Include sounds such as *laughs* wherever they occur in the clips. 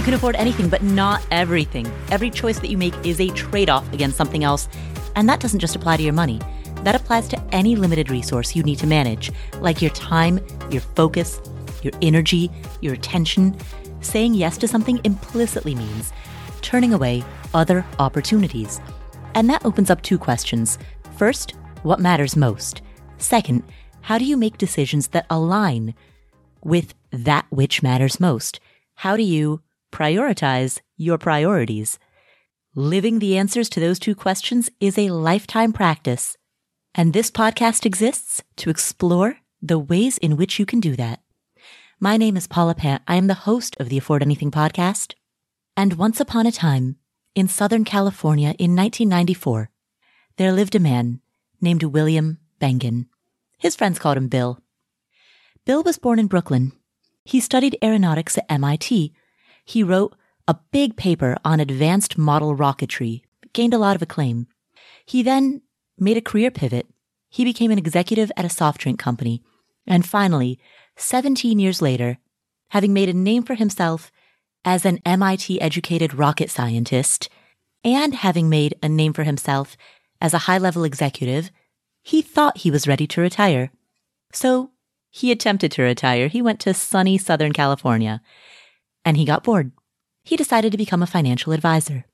You can afford anything, but not everything. Every choice that you make is a trade off against something else. And that doesn't just apply to your money, that applies to any limited resource you need to manage, like your time, your focus, your energy, your attention. Saying yes to something implicitly means turning away other opportunities. And that opens up two questions. First, what matters most? Second, how do you make decisions that align with that which matters most? How do you prioritize your priorities? Living the answers to those two questions is a lifetime practice. And this podcast exists to explore the ways in which you can do that. My name is Paula Pant. I am the host of the Afford Anything podcast. And once upon a time, in Southern California in 1994, there lived a man named William Bengen. His friends called him Bill. Bill was born in Brooklyn. He studied aeronautics at MIT he wrote a big paper on advanced model rocketry, gained a lot of acclaim. He then made a career pivot. He became an executive at a soft drink company. And finally, 17 years later, having made a name for himself as an MIT educated rocket scientist and having made a name for himself as a high level executive, he thought he was ready to retire. So he attempted to retire. He went to sunny Southern California and he got bored. He decided to become a financial advisor.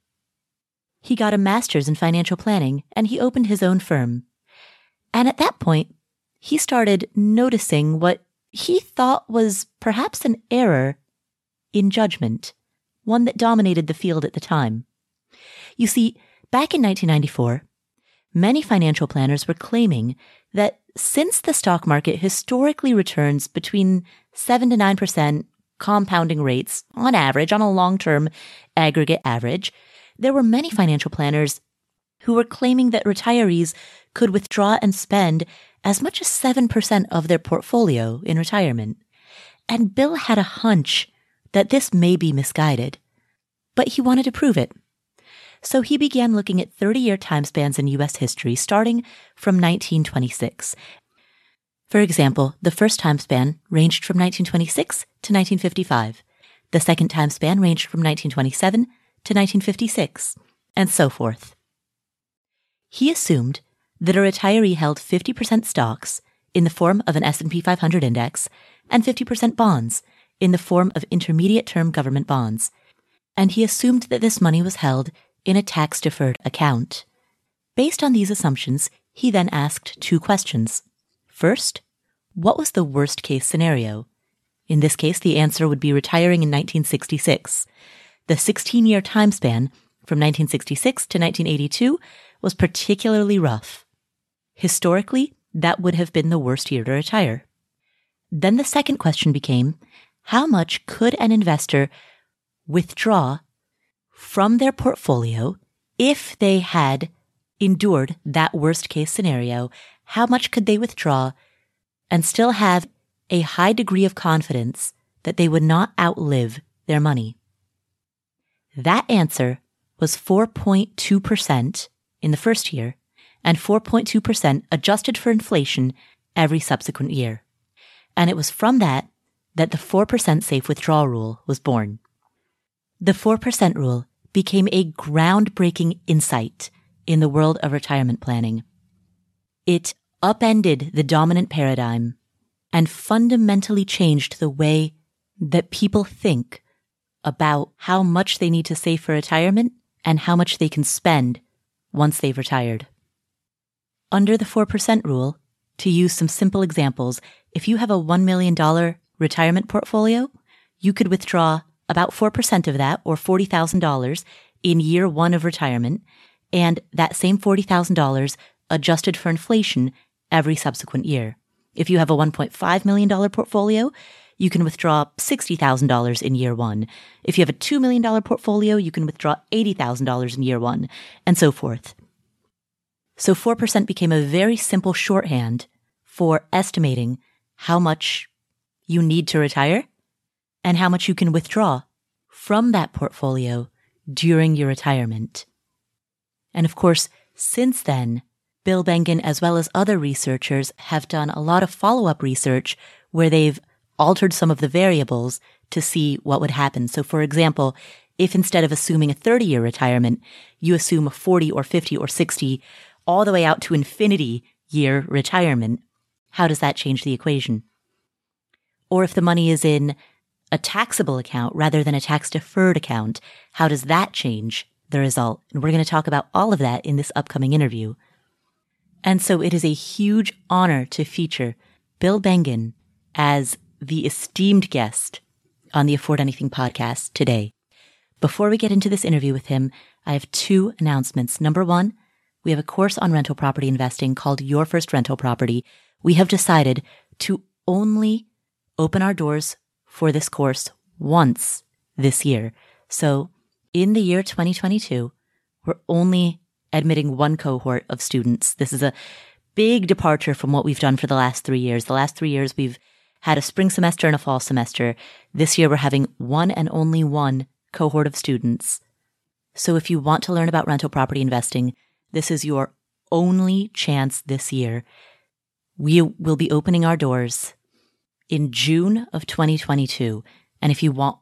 He got a master's in financial planning and he opened his own firm. And at that point, he started noticing what he thought was perhaps an error in judgment, one that dominated the field at the time. You see, back in 1994, many financial planners were claiming that since the stock market historically returns between 7 to 9% compounding rates on average, on a long term aggregate average, there were many financial planners who were claiming that retirees could withdraw and spend as much as 7% of their portfolio in retirement. And Bill had a hunch that this may be misguided, but he wanted to prove it. So he began looking at 30 year time spans in U.S. history starting from 1926 for example, the first time span ranged from 1926 to 1955. The second time span ranged from 1927 to 1956, and so forth. He assumed that a retiree held 50% stocks in the form of an S&P 500 index and 50% bonds in the form of intermediate term government bonds, and he assumed that this money was held in a tax deferred account. Based on these assumptions, he then asked two questions. First, what was the worst case scenario? In this case, the answer would be retiring in 1966. The 16 year time span from 1966 to 1982 was particularly rough. Historically, that would have been the worst year to retire. Then the second question became, how much could an investor withdraw from their portfolio if they had endured that worst case scenario how much could they withdraw and still have a high degree of confidence that they would not outlive their money? That answer was 4.2% in the first year and 4.2% adjusted for inflation every subsequent year. And it was from that that the 4% safe withdrawal rule was born. The 4% rule became a groundbreaking insight in the world of retirement planning. It upended the dominant paradigm and fundamentally changed the way that people think about how much they need to save for retirement and how much they can spend once they've retired. Under the 4% rule, to use some simple examples, if you have a $1 million retirement portfolio, you could withdraw about 4% of that or $40,000 in year one of retirement. And that same $40,000 adjusted for inflation every subsequent year. If you have a $1.5 million portfolio, you can withdraw $60,000 in year one. If you have a $2 million portfolio, you can withdraw $80,000 in year one, and so forth. So 4% became a very simple shorthand for estimating how much you need to retire and how much you can withdraw from that portfolio during your retirement. And of course, since then, Bill Bengen, as well as other researchers, have done a lot of follow up research where they've altered some of the variables to see what would happen. So for example, if instead of assuming a 30 year retirement, you assume a 40 or 50 or 60 all the way out to infinity year retirement, how does that change the equation? Or if the money is in a taxable account rather than a tax deferred account, how does that change the result? And we're going to talk about all of that in this upcoming interview. And so it is a huge honor to feature Bill Bengen as the esteemed guest on the Afford Anything podcast today. Before we get into this interview with him, I have two announcements. Number one, we have a course on rental property investing called Your First Rental Property. We have decided to only open our doors for this course once this year. So in the year 2022, we're only admitting one cohort of students. This is a big departure from what we've done for the last three years. The last three years, we've had a spring semester and a fall semester. This year, we're having one and only one cohort of students. So if you want to learn about rental property investing, this is your only chance this year. We will be opening our doors in June of 2022. And if you want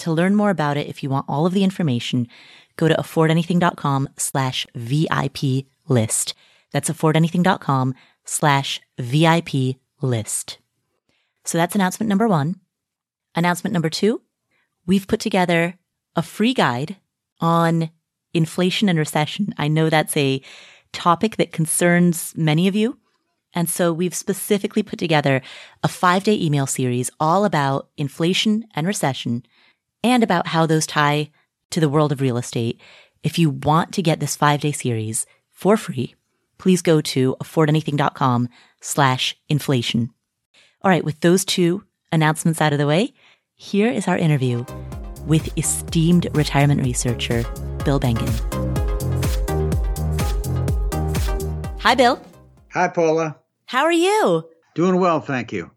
to learn more about it, if you want all of the information, go to affordanything.com slash VIP list. That's affordanything.com slash VIP list. So that's announcement number one. Announcement number two, we've put together a free guide on inflation and recession. I know that's a topic that concerns many of you. And so we've specifically put together a five day email series all about inflation and recession and about how those tie to the world of real estate. If you want to get this five day series for free, please go to affordanything.com slash inflation. All right. With those two announcements out of the way, here is our interview with esteemed retirement researcher Bill Bengen. Hi, Bill. Hi, Paula. How are you? Doing well, thank you.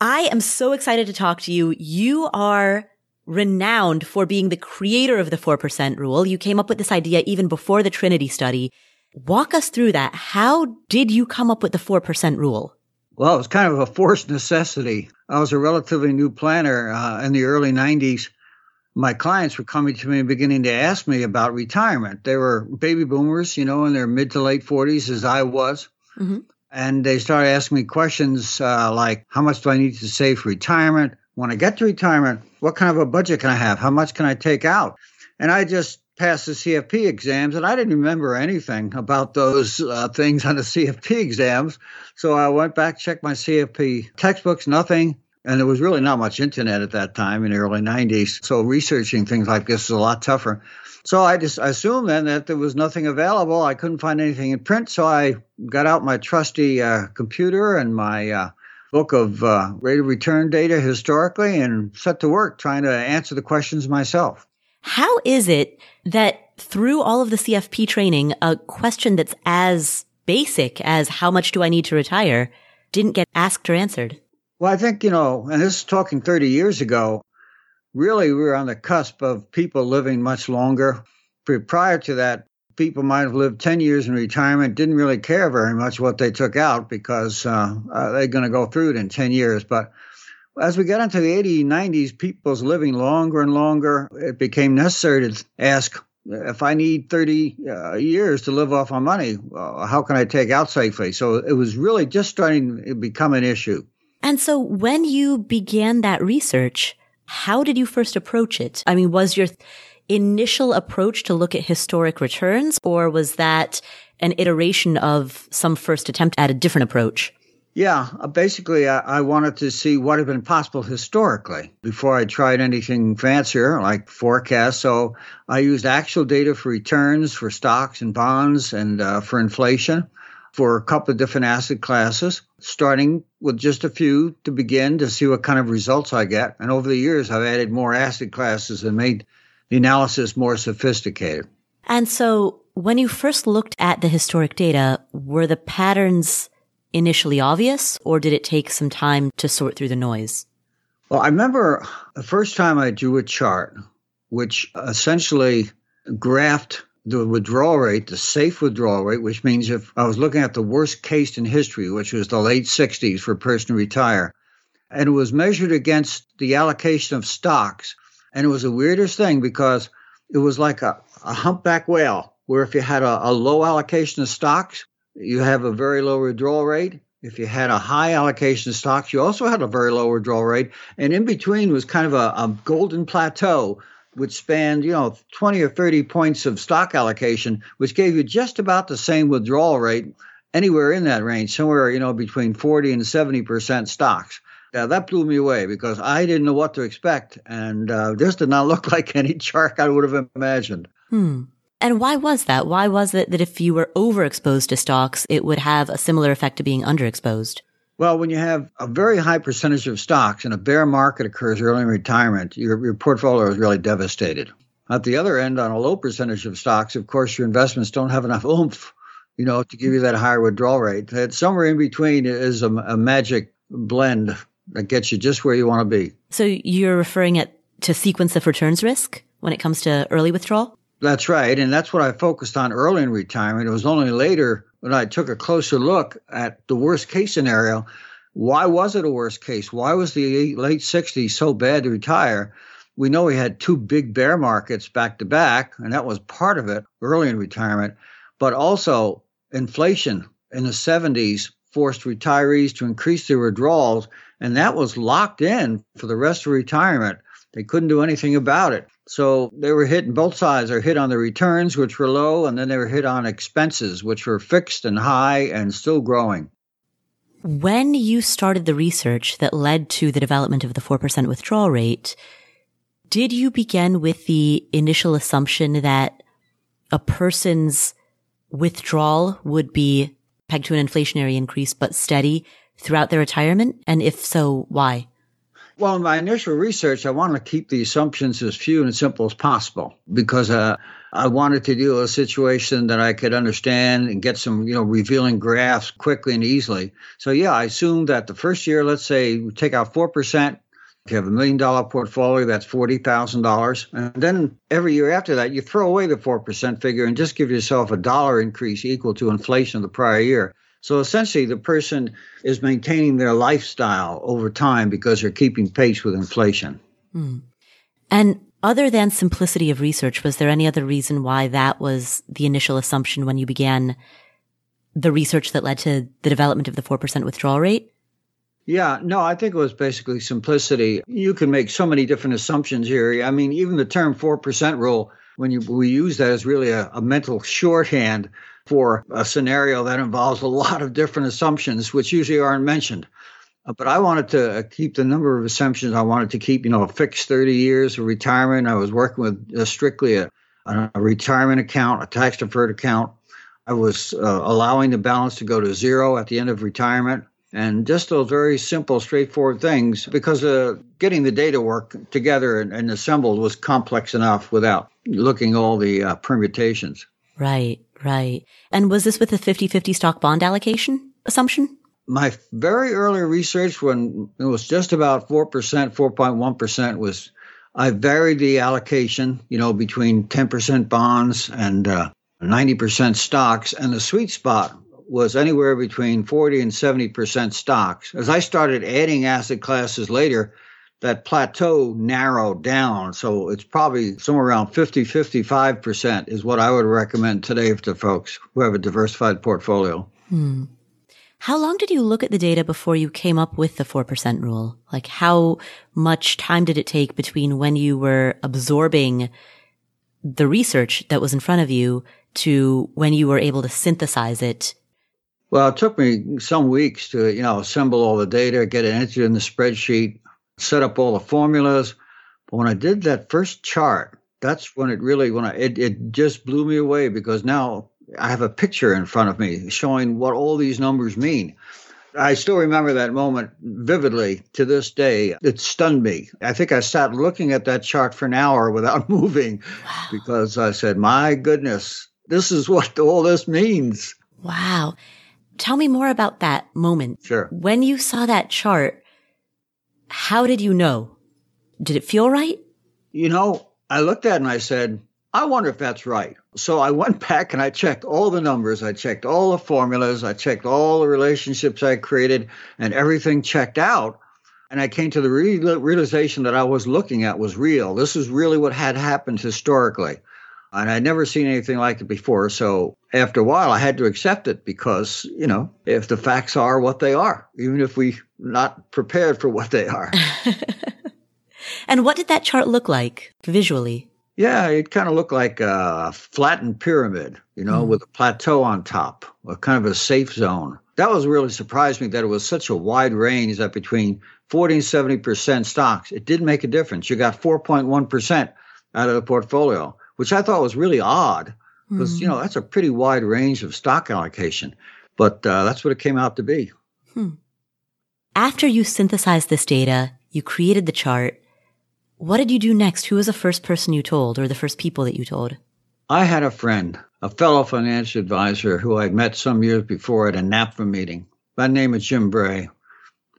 I am so excited to talk to you. You are renowned for being the creator of the 4% rule. You came up with this idea even before the Trinity study. Walk us through that. How did you come up with the 4% rule? Well, it was kind of a forced necessity. I was a relatively new planner uh, in the early 90s my clients were coming to me and beginning to ask me about retirement. They were baby boomers, you know, in their mid to late 40s, as I was. Mm-hmm. And they started asking me questions uh, like, how much do I need to save for retirement? When I get to retirement, what kind of a budget can I have? How much can I take out? And I just passed the CFP exams, and I didn't remember anything about those uh, things on the CFP exams. So I went back, checked my CFP textbooks, nothing. And there was really not much internet at that time in the early 90s. So researching things like this is a lot tougher. So I just assumed then that there was nothing available. I couldn't find anything in print. So I got out my trusty uh, computer and my uh, book of uh, rate of return data historically and set to work trying to answer the questions myself. How is it that through all of the CFP training, a question that's as basic as how much do I need to retire didn't get asked or answered? Well, I think, you know, and this is talking 30 years ago, really we were on the cusp of people living much longer. Prior to that, people might have lived 10 years in retirement, didn't really care very much what they took out because uh, uh, they're going to go through it in 10 years. But as we got into the 80s, 90s, people's living longer and longer. It became necessary to ask if I need 30 uh, years to live off my money, uh, how can I take out safely? So it was really just starting to become an issue. And so when you began that research, how did you first approach it? I mean, was your initial approach to look at historic returns or was that an iteration of some first attempt at a different approach? Yeah, uh, basically, I, I, wanted to see what had been possible historically before I tried anything fancier like forecasts. So I used actual data for returns for stocks and bonds and uh, for inflation for a couple of different asset classes, starting with just a few to begin to see what kind of results I get. And over the years, I've added more asset classes and made the analysis more sophisticated. And so when you first looked at the historic data, were the patterns initially obvious or did it take some time to sort through the noise? Well, I remember the first time I drew a chart, which essentially graphed the withdrawal rate, the safe withdrawal rate, which means if I was looking at the worst case in history, which was the late 60s for a person to retire, and it was measured against the allocation of stocks. And it was the weirdest thing because it was like a, a humpback whale, where if you had a, a low allocation of stocks, you have a very low withdrawal rate. If you had a high allocation of stocks, you also had a very low withdrawal rate. And in between was kind of a, a golden plateau, which spanned, you know, 20 or 30 points of stock allocation, which gave you just about the same withdrawal rate anywhere in that range, somewhere, you know, between 40 and 70% stocks. Yeah, that blew me away because I didn't know what to expect. And uh, this did not *laughs* look like any chart I would have imagined. Hmm. And why was that? Why was it that if you were overexposed to stocks, it would have a similar effect to being underexposed? Well, when you have a very high percentage of stocks and a bear market occurs early in retirement, your, your portfolio is really devastated. At the other end, on a low percentage of stocks, of course, your investments don't have enough oomph, you know, to give you that higher withdrawal rate. That somewhere in between is a, a magic blend that gets you just where you want to be. So you're referring it to sequence of returns risk when it comes to early withdrawal? That's right. And that's what I focused on early in retirement. It was only later when I took a closer look at the worst case scenario. Why was it a worst case? Why was the late 60s so bad to retire? We know we had two big bear markets back to back, and that was part of it early in retirement. But also, inflation in the 70s forced retirees to increase their withdrawals, and that was locked in for the rest of retirement. They couldn't do anything about it. So they were hit, both sides they're hit on the returns, which were low, and then they were hit on expenses, which were fixed and high and still growing. When you started the research that led to the development of the 4% withdrawal rate, did you begin with the initial assumption that a person's withdrawal would be pegged to an inflationary increase, but steady throughout their retirement? And if so, why? Well, in my initial research, I wanted to keep the assumptions as few and simple as possible because uh, I wanted to deal with a situation that I could understand and get some, you know, revealing graphs quickly and easily. So, yeah, I assumed that the first year, let's say, we take out 4%. If you have a million dollar portfolio, that's $40,000. And then every year after that, you throw away the 4% figure and just give yourself a dollar increase equal to inflation of the prior year. So essentially, the person is maintaining their lifestyle over time because they're keeping pace with inflation. Hmm. And other than simplicity of research, was there any other reason why that was the initial assumption when you began the research that led to the development of the 4% withdrawal rate? Yeah, no, I think it was basically simplicity. You can make so many different assumptions here. I mean, even the term 4% rule, when you, we use that as really a, a mental shorthand for a scenario that involves a lot of different assumptions, which usually aren't mentioned. Uh, but I wanted to uh, keep the number of assumptions. I wanted to keep, you know, a fixed 30 years of retirement. I was working with uh, strictly a, a, retirement account, a tax deferred account. I was uh, allowing the balance to go to zero at the end of retirement. And just those very simple, straightforward things, because uh, getting the data work together and, and, assembled was complex enough without looking all the uh, permutations. Right. Right. And was this with a 50 50 stock bond allocation assumption? My very early research, when it was just about 4%, 4.1%, was I varied the allocation, you know, between 10% bonds and uh, 90% stocks. And the sweet spot was anywhere between 40 and 70% stocks. As I started adding asset classes later, that plateau narrowed down. So it's probably somewhere around 50, 55% is what I would recommend today to folks who have a diversified portfolio. Hmm. How long did you look at the data before you came up with the 4% rule? Like how much time did it take between when you were absorbing the research that was in front of you to when you were able to synthesize it? Well, it took me some weeks to, you know, assemble all the data, get it entered in the spreadsheet, set up all the formulas. But when I did that first chart, that's when it really when I it, it just blew me away because now I have a picture in front of me showing what all these numbers mean. I still remember that moment vividly to this day. It stunned me. I think I sat looking at that chart for an hour without *laughs* moving wow. because I said, My goodness, this is what all this means. Wow. Tell me more about that moment. Sure. When you saw that chart, how did you know? Did it feel right? You know, I looked at it and I said, I wonder if that's right. So I went *laughs* back and I checked all the numbers, I checked all the formulas, I checked all the relationships I created, and everything checked out. And I came to the re- realization that I was looking at was real. This is really what had happened historically. And I'd never seen anything like it before. So after a while, I had to accept it because, you know, if the facts are what they are, even if we're not prepared for what they are. *laughs* and what did that chart look like visually? Yeah, it kind of looked like a flattened pyramid, you know, mm. with a plateau on top, a kind of a safe zone. That was really surprised me that it was such a wide range that between 40 and 70% stocks, it didn't make a difference. You got 4.1% out of the portfolio which I thought was really odd because, mm. you know, that's a pretty wide range of stock allocation. But uh, that's what it came out to be. Hmm. After you synthesized this data, you created the chart. What did you do next? Who was the first person you told or the first people that you told? I had a friend, a fellow financial advisor who I'd met some years before at a NAPFA meeting. By name is Jim Bray.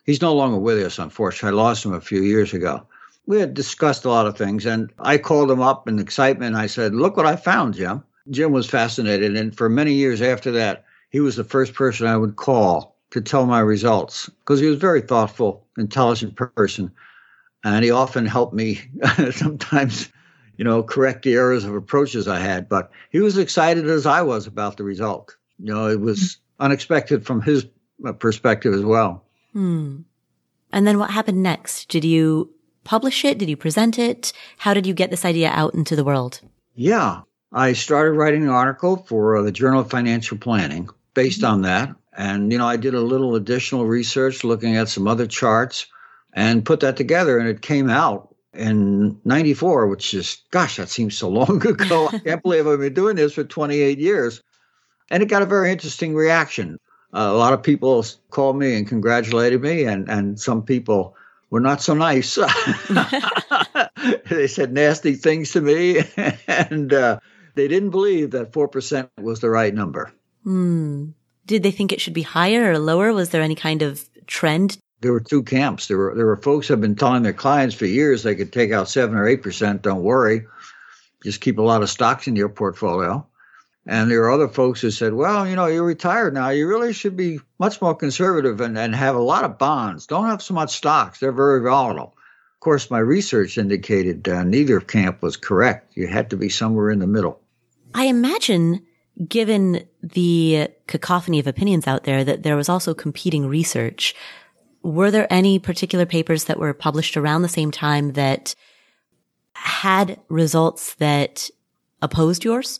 He's no longer with us, unfortunately. I lost him a few years ago we had discussed a lot of things, and I called him up in excitement. I said, Look what I found, Jim. Jim was fascinated. And for many years after that, he was the first person I would call to tell my results because he was a very thoughtful, intelligent person. And he often helped me *laughs* sometimes, you know, correct the errors of approaches I had. But he was excited as I was about the result. You know, it was unexpected from his uh, perspective as well. Hmm. And then what happened next? Did you publish it? Did you present it? How did you get this idea out into the world? Yeah, I started writing an article for uh, the Journal of Financial Planning based on that. And, you know, I did a little additional research looking at some other charts and put that together, and it came out in 94, which is, gosh, that seems so long *laughs* ago. I can't *laughs* believe I've been doing this for 28 years. And it got a very interesting reaction. Uh, a lot of people called me and congratulated me, and, and some people were not so nice. *laughs* they said nasty things to me, *laughs* and uh, they didn't believe that 4% was the right number. Hmm. Did they think it should be higher or lower? Was there any kind of trend? There were two camps. There were there were folks who have been telling their clients for years they could take out seven or eight percent. Don't worry, just keep a lot of stocks in your portfolio. And there are other folks who said, well, you know, you're retired now. You really should be much more conservative and, and have a lot of bonds. Don't have so much stocks. They're very volatile. Of course, my research indicated uh, neither camp was correct. You had to be somewhere in the middle. I imagine, given the cacophony of opinions out there, that there was also competing research. Were there any particular papers that were published around the same time that had results that opposed yours?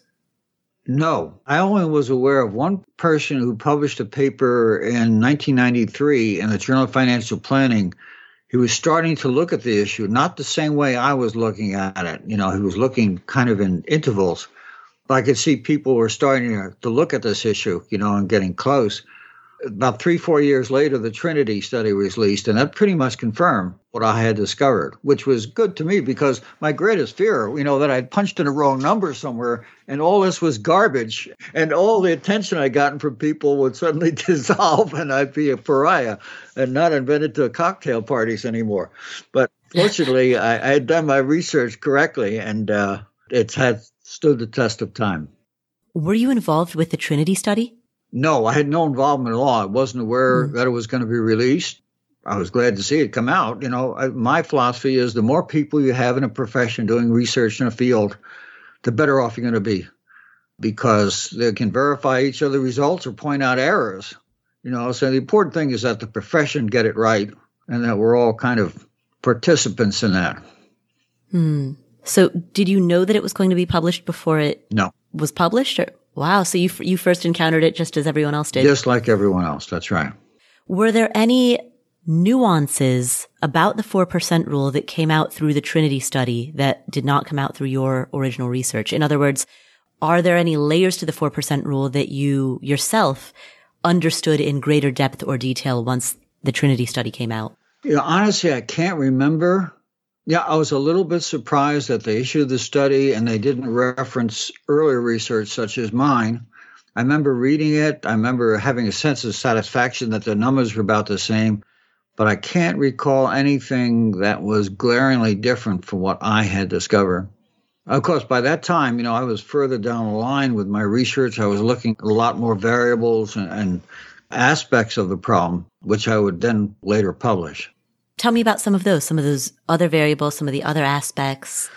No, I only was aware of one person who published a paper in 1993 in the Journal of Financial Planning. He was starting to look at the issue, not the same way I was looking at it. You know, he was looking kind of in intervals. But I could see people were starting to, look at this issue, you know, and getting close about three, four years later, the Trinity study was released, and that pretty much confirmed what I had discovered, which was good to me because my greatest fear, you know, that I'd punched in a wrong number somewhere and all this was garbage, and all the attention I'd gotten from people would suddenly *laughs* dissolve, and I'd be a pariah and not invited to cocktail parties anymore. But fortunately, I, I, had done my research correctly, and uh, it's had stood the test of time. Were you involved with the Trinity study? No, I had no involvement at all. I wasn't aware mm. that it was going to be released. I was glad to see it come out. You know, I, my philosophy is the more people you have in a profession doing research in a field, the better off you're going to be because they can verify each other's results or point out errors. You know, so the important thing is that the profession get it right and that we're all kind of participants in that. Hmm. So, did you know that it was going to be published before it no. was published? Or? Wow. So you, you first encountered it just as everyone else did? Just like everyone else. That's right. Were there any nuances about the 4% rule that came out through the Trinity study that did not come out through your original research? In other words, are there any layers to the 4% rule that you yourself understood in greater depth or detail once the Trinity study came out? Yeah, honestly, I can't remember yeah, I was a little bit surprised that they issued the study and they didn't reference earlier research such as mine. I remember reading it. I remember having a sense of satisfaction that the numbers were about the same, but I can't recall anything that was glaringly different from what I had discovered. Of course, by that time, you know, I was further down the line with my research. I was looking at a lot more variables and, and aspects of the problem, which I would then later publish. Tell me about some of those, some of those other variables, some of the other aspects.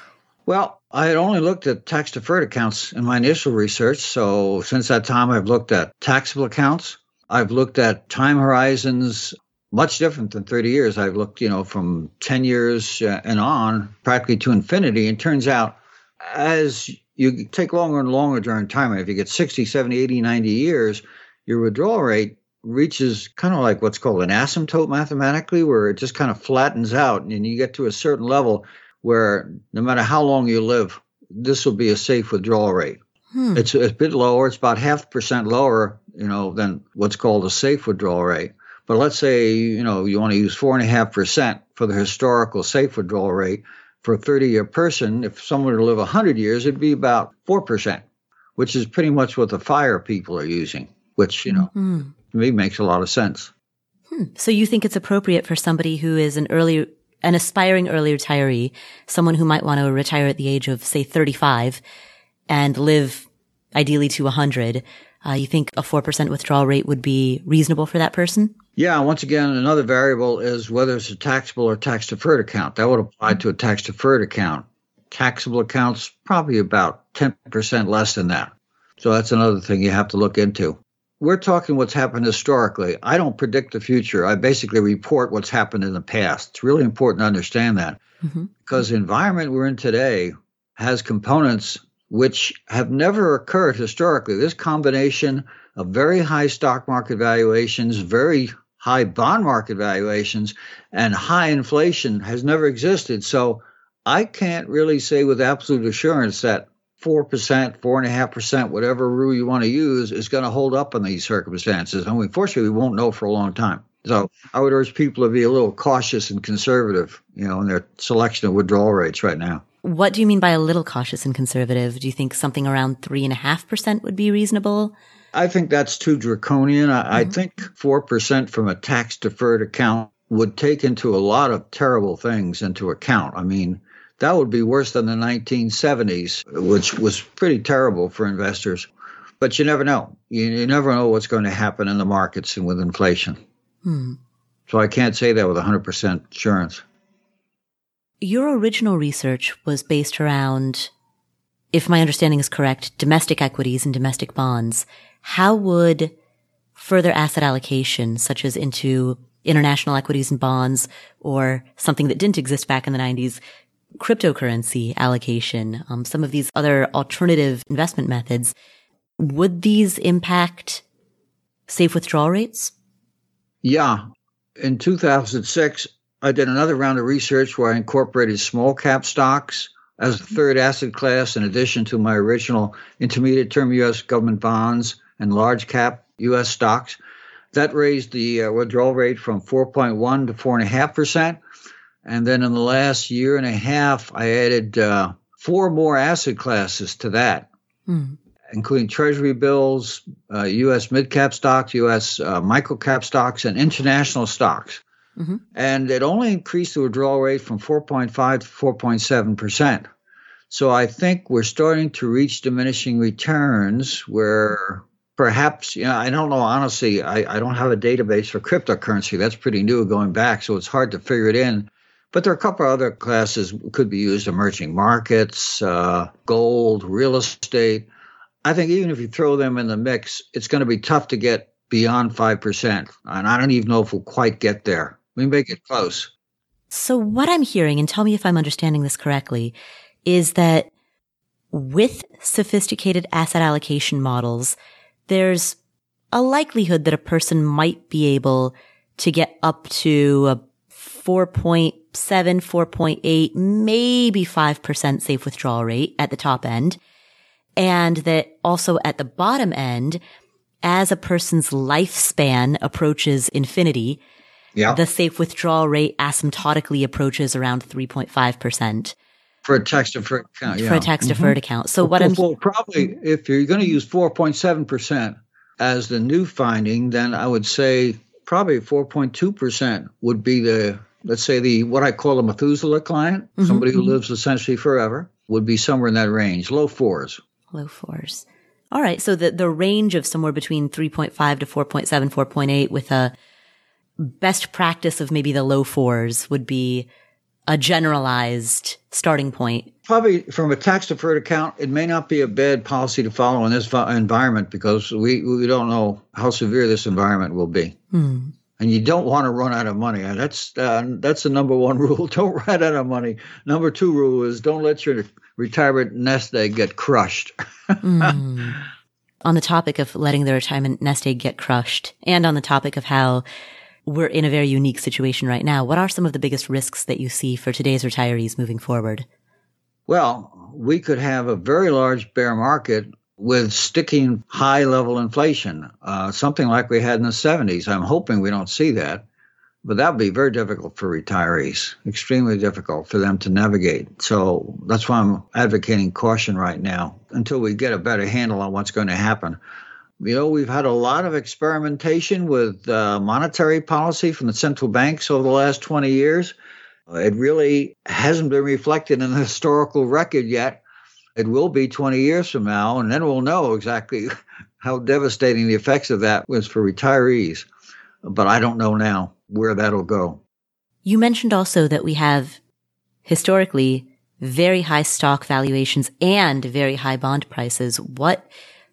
Well, I had only looked at tax deferred accounts in my initial research. So since that time, I've looked at taxable accounts. I've looked at time horizons much different than 30 years. I've looked, you know, from 10 years uh, and on practically to infinity. And turns out as you take longer and longer during retirement, if you get 60, 70, 80, 90 years, your withdrawal rate reaches kind of like what's called an asymptote mathematically, where it just kind of flattens out and you get to a certain level where no matter how long you live, this will be a safe withdrawal rate. Hmm. It's, it's a bit lower. It's about half percent lower, you know, than what's called a safe withdrawal rate. But let's say, you know, you want to use four and a half percent for the historical safe withdrawal rate for a 30 year person. If someone were to live 100 years, it'd be about 4%, which is pretty much what the fire people are using, which, you know, mm-hmm. Me makes a lot of sense. Hmm. So you think it's appropriate for somebody who is an early an aspiring early retiree, someone who might want to retire at the age of, say, 35 and live ideally to 100, uh, you think a 4% withdrawal rate would be reasonable for that person? Yeah, once again, another variable is whether it's a taxable or tax deferred account. That would apply to a tax deferred account. Taxable accounts, probably about 10% less than that. So that's another thing you have to look into we're talking what's happened historically. I don't predict the future. I basically report what's happened in the past. It's really important to understand that mm-hmm. because the environment we're in today has components which have never occurred historically. This combination of very high stock market valuations, very high bond market valuations, and high inflation has never existed. So I can't really say with absolute assurance that four percent, four and a half percent, whatever rule you want to use, is going to hold up in these circumstances. And unfortunately, we won't know for a long time. So I would urge people to be a little cautious and conservative, you know, in their selection of withdrawal rates right now. What do you mean by a little cautious and conservative? Do you think something around three and a half percent would be reasonable? I think that's too draconian. I, mm-hmm. I think four percent from a tax deferred account would take into a lot of terrible things into account. I mean, that would be worse than the 1970s, which was pretty terrible for investors. But you never know. You, you never know what's going to happen in the markets and with inflation. Hmm. So I can't say that with 100% assurance. Your original research was based around, if my understanding is correct, domestic equities and domestic bonds. How would further asset allocation, such as into international equities and bonds or something that didn't exist back in the 90s, cryptocurrency allocation, um, some of these other alternative investment methods, would these impact safe withdrawal rates? Yeah. In 2006, I did another round of research where I incorporated small cap stocks as a third asset class in addition to my original intermediate term U.S. government bonds and large cap U.S. stocks. That raised the uh, withdrawal rate from 4.1 to 4.5%. And then in the last year and a half, I added uh, four more asset classes to that, mm. including Treasury bills, uh, U.S. mid cap stocks, U.S. Uh, micro cap stocks, and international stocks. Mm-hmm. And it only increased the withdrawal rate from 4.5 to 4.7 percent. So I think we're starting to reach diminishing returns where perhaps, you know, I don't know, honestly, I, I don't have a database for cryptocurrency. That's pretty new going back, so it's hard to figure it in. But there are a couple of other classes could be used: emerging markets, uh, gold, real estate. I think even if you throw them in the mix, it's going to be tough to get beyond five percent, and I don't even know if we'll quite get there. We may get close. So what I'm hearing, and tell me if I'm understanding this correctly, is that with sophisticated asset allocation models, there's a likelihood that a person might be able to get up to a 4.7, 4.8, maybe 5% safe withdrawal rate at the top end. And that also at the bottom end, as a person's lifespan approaches infinity, yeah. the safe withdrawal rate asymptotically approaches around 3.5%. For a tax deferred account, yeah. For a tax deferred mm-hmm. account. So what I'm well, probably if you're going to use 4.7% as the new finding, then I would say probably 4.2% would be the let's say the what I call a Methuselah client, mm-hmm, somebody who mm-hmm. lives essentially forever, would be somewhere in that range, low fours. Low fours. All right. So the, the range of somewhere between 3.5 to 4.7, 4.8 with a best practice of maybe the low fours would be a generalized starting point? Probably from a tax deferred account, it may not be a bad policy to follow in this environment because we, we don't know how severe this environment will be. Hmm. And you don't want to run out of money. That's uh, that's the number one *laughs* rule. Don't run out of money. Number two rule is don't let your retirement nest egg get crushed. *laughs* mm. On the topic of letting the retirement nest egg get crushed, and on the topic of how we're in a very unique situation right now. What are some of the biggest risks that you see for today's retirees moving forward? Well, we could have a very large bear market with sticking high level inflation, uh, something like we had in the 70s. I'm hoping we don't see that, but that would be very difficult for retirees, extremely difficult for them to navigate. So that's why I'm advocating caution right now until we get a better handle on what's going to happen. You know, we've had a lot of experimentation with uh, monetary policy from the central banks over the last 20 years. It really hasn't been reflected in the historical record yet. It will be 20 years from now, and then we'll know exactly *laughs* how devastating the effects of that was for retirees. But I don't know now where that'll go. You mentioned also that we have historically very high stock valuations and very high bond prices. What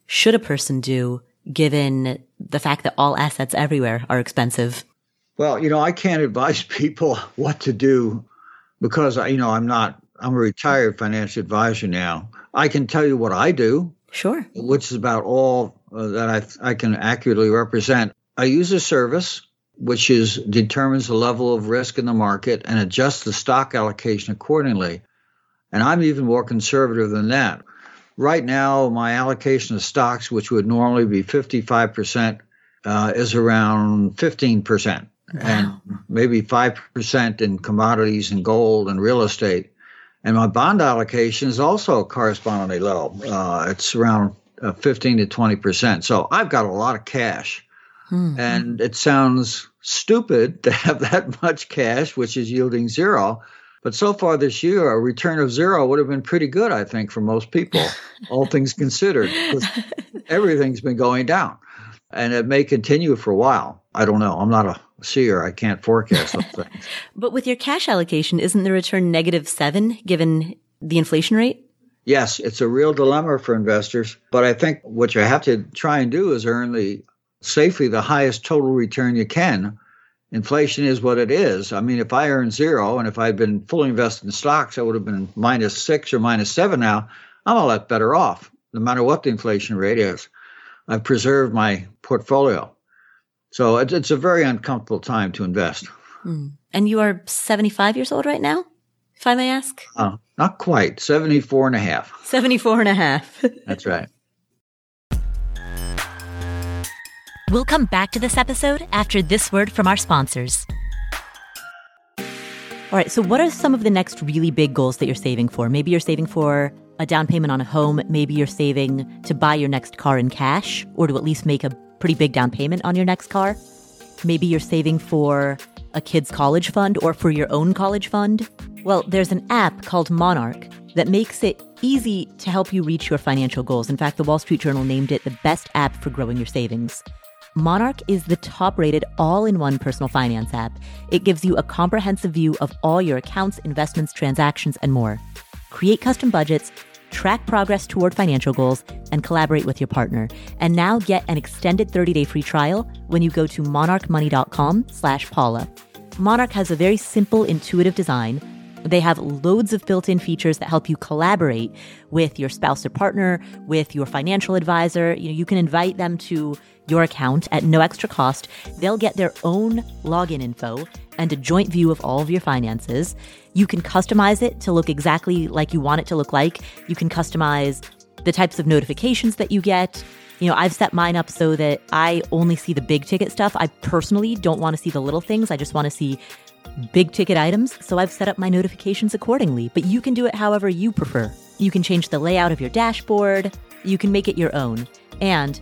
should a person do given the fact that all assets everywhere are expensive? Well, you know, I can't *laughs* advise people what to do because you know I'm not I'm a retired financial advisor now. I can tell you what I do. Sure. Which is about all uh, that I I can accurately represent. I use a service which is determines the level of risk in the market and adjusts the stock allocation accordingly. And I'm even more conservative than that. Right now, my allocation of stocks, which would normally be 55%, uh, is around 15%, wow. and maybe 5% in commodities and gold and real estate. And my bond allocation is also correspondingly low. Uh, it's around uh, 15 to 20%. So I've got a lot of cash. Mm-hmm. And it sounds stupid *laughs* to have that much cash, which is yielding zero. But so far this year, a return of zero would have been pretty good, I think, for most people, *laughs* all things considered. Everything's been going down. And it may continue for a while. I don't know. I'm not a seer. I can't forecast those *laughs* things. but with your cash allocation, isn't the return negative seven given the inflation rate? Yes, it's a real dilemma for investors. But I think what you have to try and do is earn the safely the highest total return you can inflation is what it is. I mean, if I earned zero and if I'd been fully invested in stocks, I would have been minus six or minus seven now. I'm a lot better off, no matter what the inflation rate is. I've preserved my portfolio. So it's, it's a very uncomfortable time to invest. Mm. And you are 75 years old right now, if I may ask? Uh, not quite, 74 and a half. 74 and a half. *laughs* That's right. We'll come back to this episode after this word from our sponsors. All right, so what are some of the next really big goals that you're saving for? Maybe you're saving for a down payment on a home. Maybe you're saving to buy your next car in cash or to at least make a pretty big down payment on your next car. Maybe you're saving for a kid's college fund or for your own college fund. Well, there's an app called Monarch that makes it easy to help you reach your financial goals. In fact, the Wall Street Journal named it the best app for growing your savings. Monarch is the top rated all in one personal finance app. It gives you a comprehensive view of all your accounts, investments, transactions, and more. Create custom budgets, track progress toward financial goals, and collaborate with your partner. And now get an extended 30-day free trial when you go to monarchmoney.com slash Paula. Monarch has a very simple, intuitive design. They have loads of built in features that help you collaborate with your spouse or partner, with your financial advisor. You know, you can invite them to your account at no extra cost. They'll get their own login info and a joint view of all of your finances. You can customize it to look exactly like you want it to look like. You can customize the types of notifications that you get. You know, I've set mine up so that I only see the big ticket stuff. I personally don't want to see the little things. I just want to see big ticket items. So I've set up my notifications accordingly, but you can do it however you prefer. You can change the layout of your dashboard. You can make it your own. And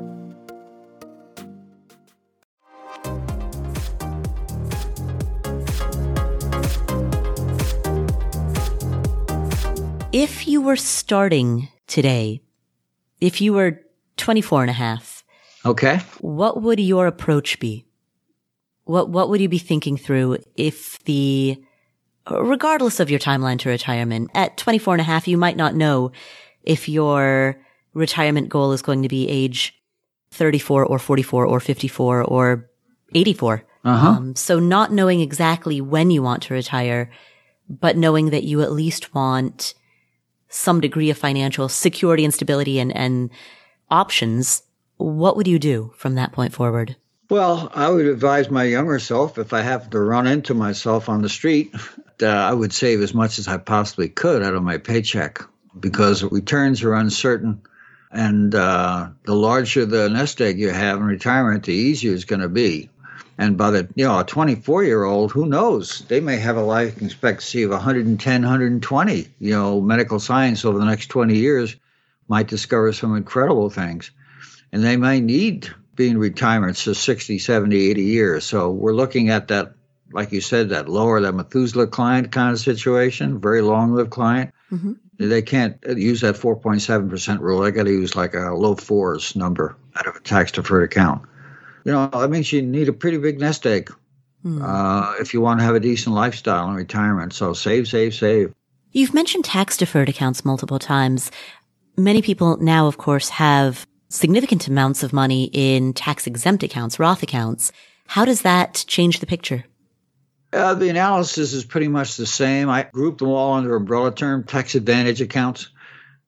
If you were starting today, if you were 24 and a half, Okay. what would your approach be? What, what would you be thinking through if the, regardless of your timeline to retirement, at 24 and a half, you might not know if your retirement goal is going to be age 34 or 44 or 54 or 84. Uh-huh. Um, so not knowing exactly when you want to retire, but knowing that you at least want some degree of financial security and stability and, and options, what would you do from that point forward? Well, I would advise my younger self if I have to run into myself on the street, that *laughs* I would save as much as I possibly could out of my paycheck because returns are uncertain. And uh, the larger the nest egg you have in retirement, the easier it's going to be. And by the, you know, a 24 year old, who knows? They may have a life expectancy of 110, 120. You know, medical science over the next 20 years might discover some incredible things. And they may need being retirement to 60, 70, 80 years. So we're looking at that, like you said, that lower, that Methuselah client kind of situation, very long lived client. Mm-hmm. They can't use that 4.7% rule. They got to use like a low fours number out of a tax deferred account. You know, that means you need a pretty big nest egg Hmm. uh, if you want to have a decent lifestyle in retirement. So save, save, save. You've mentioned tax deferred accounts multiple times. Many people now, of course, have significant amounts of money in tax exempt accounts, Roth accounts. How does that change the picture? Uh, the analysis is pretty much the same. I grouped them all under umbrella term tax advantage accounts.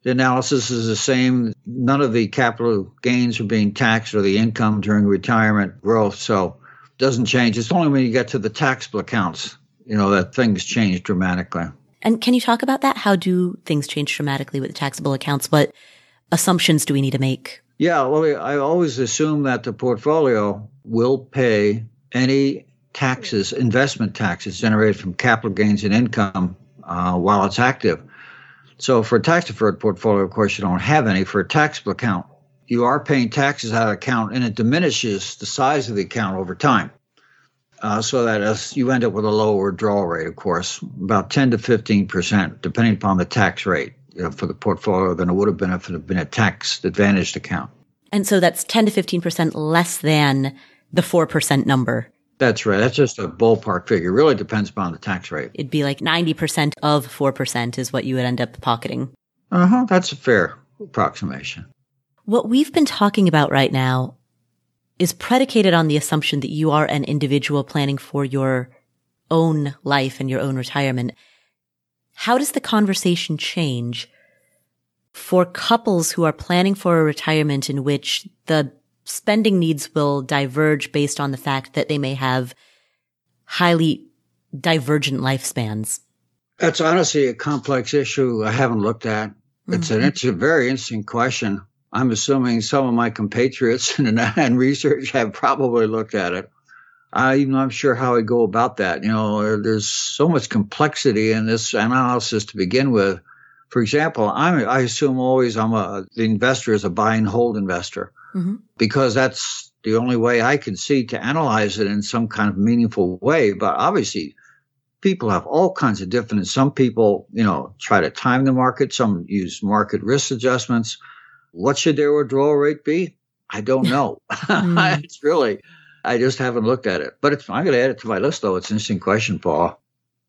The analysis is the same. None of the capital gains are being taxed or the income during retirement growth. So it doesn't change. It's only when you get to the taxable accounts, you know, that things change dramatically. And can you talk about that? How do things change dramatically with the taxable accounts? What assumptions do we need to make? Yeah, well, I always assume that the portfolio will pay any taxes, investment taxes generated from capital gains and income uh, while it's active. So for a tax deferred portfolio, of course, you don't have any. For a taxable account, you are paying taxes out of account and it diminishes the size of the account over time. Uh, so that as you end up with a lower withdrawal rate, of course, about 10 to 15 percent, depending upon the tax rate you know, for the portfolio than it would have been if it had been a tax advantaged account. And so that's 10 to 15% less than the 4% number. That's right. That's just a ballpark figure. It really depends upon the tax rate. It'd be like 90% of 4% is what you would end up pocketing. Uh huh. That's a fair approximation. What we've been talking about right now is predicated on the assumption that you are an individual planning for your own life and your own retirement. How does the conversation change for couples who are planning for a retirement in which the spending needs will diverge based on the fact that they may have highly divergent lifespans? That's honestly a complex issue I haven't looked at. It's an mm-hmm. it's a very interesting question. I'm assuming some of my compatriots *laughs* and, and *laughs* research have probably looked at it. I'm not sure how I go about that. You know, uh, there's so much complexity in this analysis to begin with. For example, I'm, I assume always I'm a the investor is a buy and hold investor Mhm. because that's the only way I can see to analyze it in some kind of meaningful way. But obviously, people have all kinds of different. Some people, you know, try to time the market. Some use market risk adjustments. What should their withdrawal rate be? I don't know. *laughs* mm. *laughs* it's really, I just haven't looked at it. But I'm going to add it to my list, though. It's an interesting question, Paul.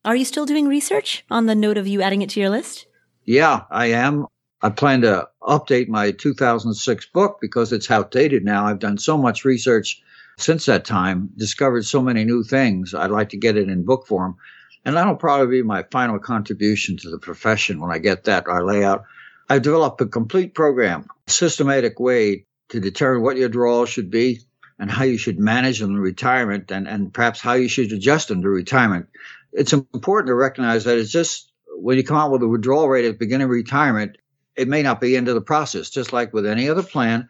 Are you still doing research on the note of you adding it to your list? Yeah, I am. I plan to update my 2006 book because it's outdated now. I've done so much research since that time, discovered so many new things. I'd like to get it in book form. And that'll probably be my final contribution to the profession when I get that. I lay out, I've developed a complete program, systematic way to determine what your withdrawals should be and how you should manage them in retirement and, and perhaps how you should adjust them to retirement. It's important to recognize that it's just when you come out with a withdrawal rate at the beginning of retirement, it may not be into the process, just like with any other plan.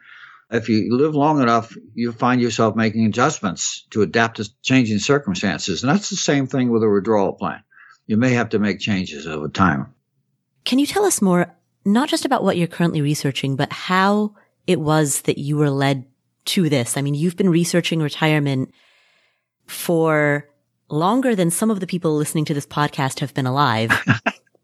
If you live long enough, you find yourself making adjustments to adapt to changing circumstances. And that's the same thing with a withdrawal plan. You may have to make changes over time. Can you tell us more, not just about what you're currently researching, but how it was that you were led to this? I mean, you've been researching retirement for longer than some of the people listening to this podcast have been alive.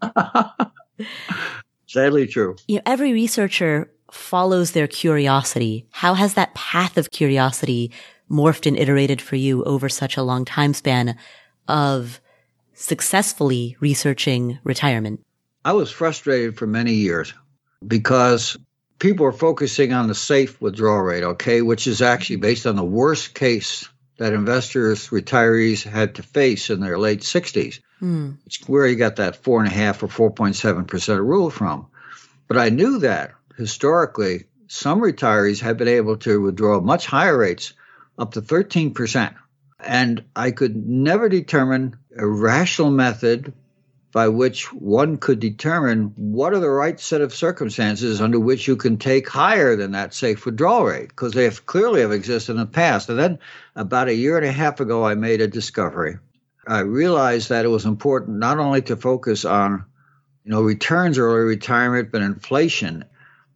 *laughs* Sadly true. You know, every researcher follows their curiosity. How has that path of curiosity morphed and iterated for you over such a long time span of successfully researching retirement? I was frustrated for many years because people are focusing on the safe withdrawal rate, okay, which is actually based on the worst case that investors, retirees had to face in their late 60s. Mm. Where you got that four and a half or 4.7% rule from. But I knew that historically, some retirees have been able to withdraw much higher rates, up to 13%. And I could never determine a rational method by which one could determine what are the right set of circumstances under which you can take higher than that safe withdrawal rate, because they have clearly have existed in the past. And then about a year and a half ago, I made a discovery. I realized that it was important not only to focus on, you know, returns early retirement, but inflation.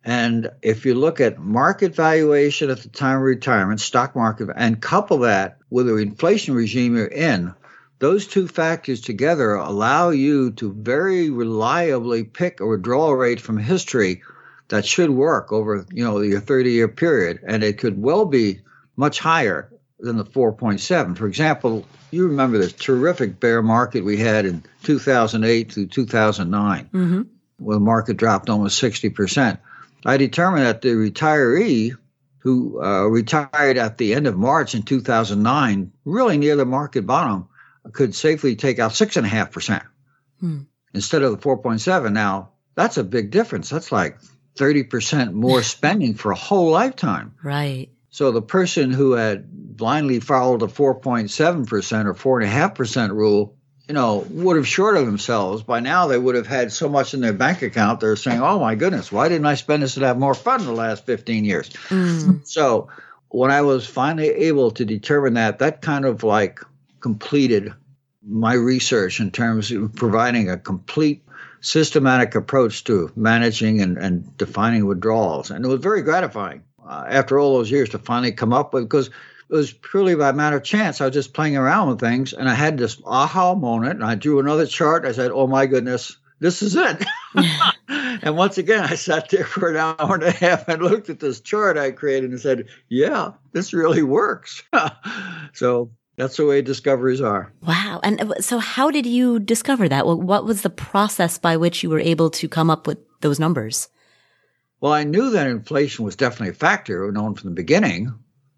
And if you look at market valuation at the time of retirement, stock market, and couple that with the inflation regime you're in, those two factors together allow you to very reliably pick a withdrawal rate from history that should work over you know your 30 year period and it could well be much higher than the 4.7 for example you remember the terrific bear market we had in 2008 through 2009 mm-hmm. when the market dropped almost 60% i determined that the retiree who uh, retired at the end of march in 2009 really near the market bottom could safely take out six and a half percent hmm. instead of the 4.7. Now that's a big difference. That's like 30% more spending for a whole lifetime. Right. So the person who had blindly followed the 4.7% or 4.5% rule, you know, would have shorted themselves. By now, they would have had so much in their bank account, they're saying, oh my goodness, why didn't I spend this to have more fun in the last 15 years? Mm. So when I was finally able to determine that, that kind of like completed my research in terms of providing a complete systematic approach to managing and, and defining withdrawals. And it was very gratifying uh, after all those years to finally come up with, because it was purely by a matter of chance. I was just playing around with things and I had this aha moment and I drew another chart. I said, oh my goodness, this is it. *laughs* and once again, I sat there for an hour and a half and looked at this chart I created and said, yeah, this really works. *laughs* so that's the way discoveries are. Wow. And uh, so how did you discover that? What was the process by which you were able to come up with those numbers? Well, I knew that inflation was definitely a factor known from the beginning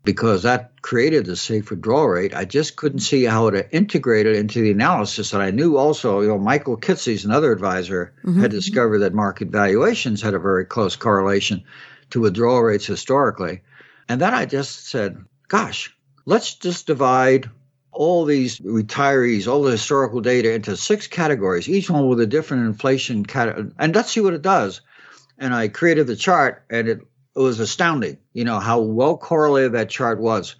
because that created the safe withdrawal rate. I just couldn't see how to integrate it into the analysis. And I knew also, you know, Michael Kitces, another advisor, mm-hmm. had discovered that market valuations had a very close correlation to withdrawal rates historically. And then I just said, gosh, let's just divide all these retirees, all the historical data into six categories, each one with a different inflation category, and let's see what it does. And I created the chart, and it, it was astounding, you know, how well correlated that chart was.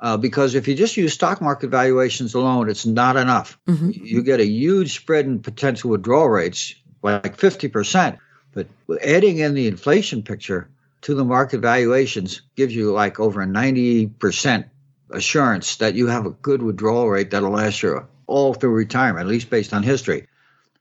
Uh, because if you just use stock market valuations alone, it's not enough. Mm-hmm. You get a huge spread in potential withdrawal rates, like 50%. But adding in the inflation picture to the market valuations gives you like over a 90% assurance that you have a good withdrawal rate that'll last you all through retirement, at least based on history.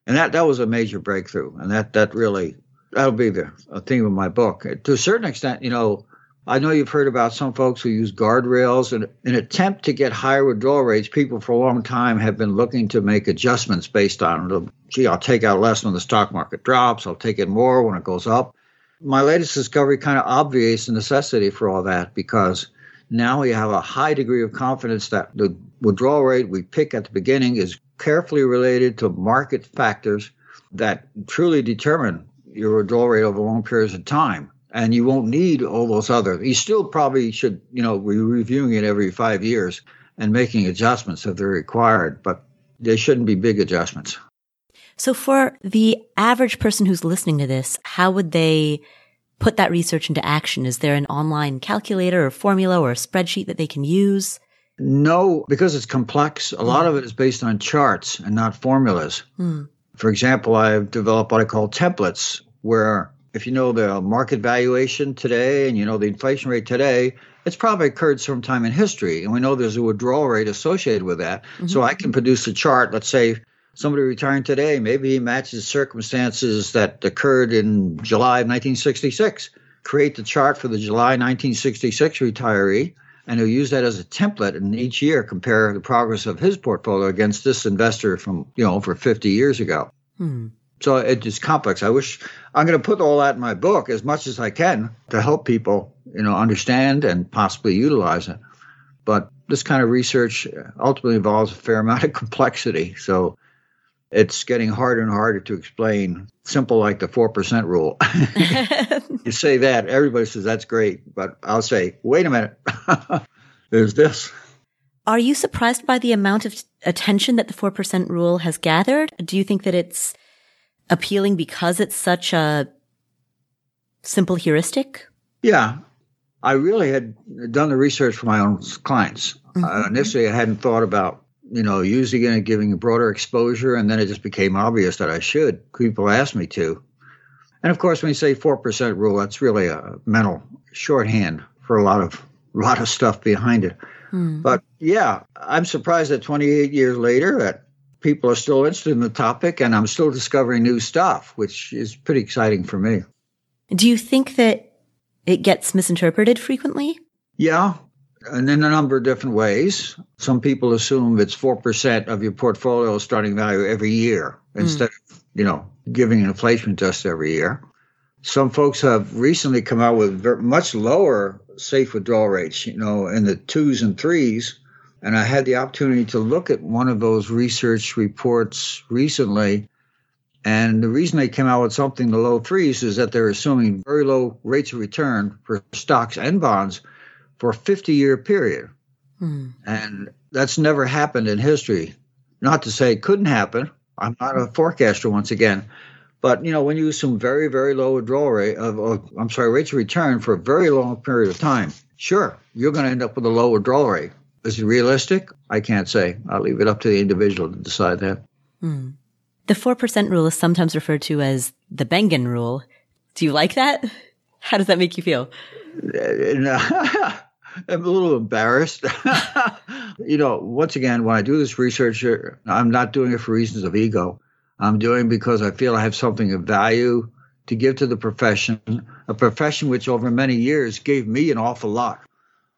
And that, that was a major breakthrough. And that, that really that'll be the uh, theme of my book. To a certain extent, you know, I know you've heard about some folks who use guardrails. And in an attempt to get higher withdrawal rates, people for a long time have been looking to make adjustments based on, gee, I'll take out less when the stock market drops, I'll take it more when it goes up. My latest discovery kind of obviates the necessity for all that because now we have a high degree of confidence that the withdrawal rate we pick at the beginning is carefully related to market factors that truly determine your withdrawal rate over long periods of time. And you won't need all those other. You still probably should, you know, be reviewing it every five years and making adjustments if they're required, but they shouldn't be big adjustments. So for the average person who's listening to this, how would they put that research into action? Is there an online calculator or formula or a spreadsheet that they can use? No, because it's complex. A lot of it is based on charts and not formulas. Hmm. For example, I've developed what I call templates, where if you know the market valuation today and you know the inflation rate today, it's probably occurred sometime in history. And we know there's a withdrawal rate associated with that. Mm-hmm. So I can produce a chart, let's say somebody retiring today, maybe he matches circumstances that occurred in July of 1966. Create the chart for the July 1966 retiree, and he'll use that as a template. And each year, compare the progress of his portfolio against this investor from you know over 50 years ago. Hmm. So it is complex. I wish I'm going to put all that in my book as much as I can to help people, you know, understand and possibly utilize it. But this kind of research ultimately involves a fair amount of *laughs* complexity. So it's getting harder and harder to explain. Simple like the 4% rule. *laughs* you say that, everybody says that's great. But I'll say, wait a minute, *laughs* there's this. Are you surprised by the amount of attention that the 4% rule has gathered? Do you think that it's appealing because it's such a simple heuristic? Yeah. I really had done the research for my own clients. Mm-hmm. Uh, initially, I hadn't thought about you know, using it and giving a broader exposure. And then it just became obvious that I should. People asked me to. And of course, when you say 4% rule, that's really a mental shorthand for a lot of a *laughs* lot of stuff behind it. Hmm. But yeah, I'm surprised that 28 years later that people are still interested in the topic and I'm still discovering new stuff, which is pretty exciting for me. Do you think that it gets misinterpreted frequently? Yeah, and in a number of different ways. Some people assume it's 4% of your portfolio starting value every year mm. instead of, you know, giving an inflation adjust every year. Some folks have recently come out with very, much lower safe withdrawal rates, you know, in the twos and threes. And I had the opportunity to look at one of those research reports recently. And the reason they came out with something in the low threes is that they're assuming very low rates of return for stocks and bonds for a 50 year period. Hmm. And that's never happened in history. Not to say it couldn't happen. I'm not a forecaster once again. But you know, when you assume very, very low withdrawal rate of, of I'm sorry, rates of return for a very long period of time, sure, you're going to end up with a low withdrawal rate. Is it realistic? I can't say. I'll leave it up to the individual to decide that. Hmm. The four percent rule is sometimes referred to as the Bengen rule. Do you like that? *laughs* How does that make you feel? *laughs* Uh, I'm a little embarrassed. *laughs* you know, once again, when I do this research, I'm not doing it for reasons of ego. I'm doing because I feel I have something of value to give to the profession, a profession which over many years gave me an awful lot.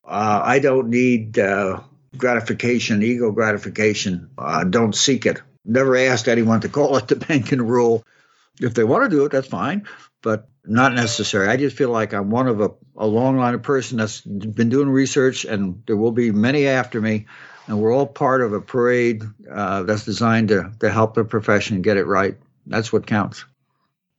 Uh, I don't need uh, gratification, ego gratification. Uh, don't seek it. Never asked anyone to call it the *laughs* Bengen rule. If they want to do it, that's fine. But not necessary. I just feel like I'm one of a, a long line of person that's been doing research, and there will be many after me, and we're all part of a parade uh, that's designed to to help the profession get it right. That's what counts.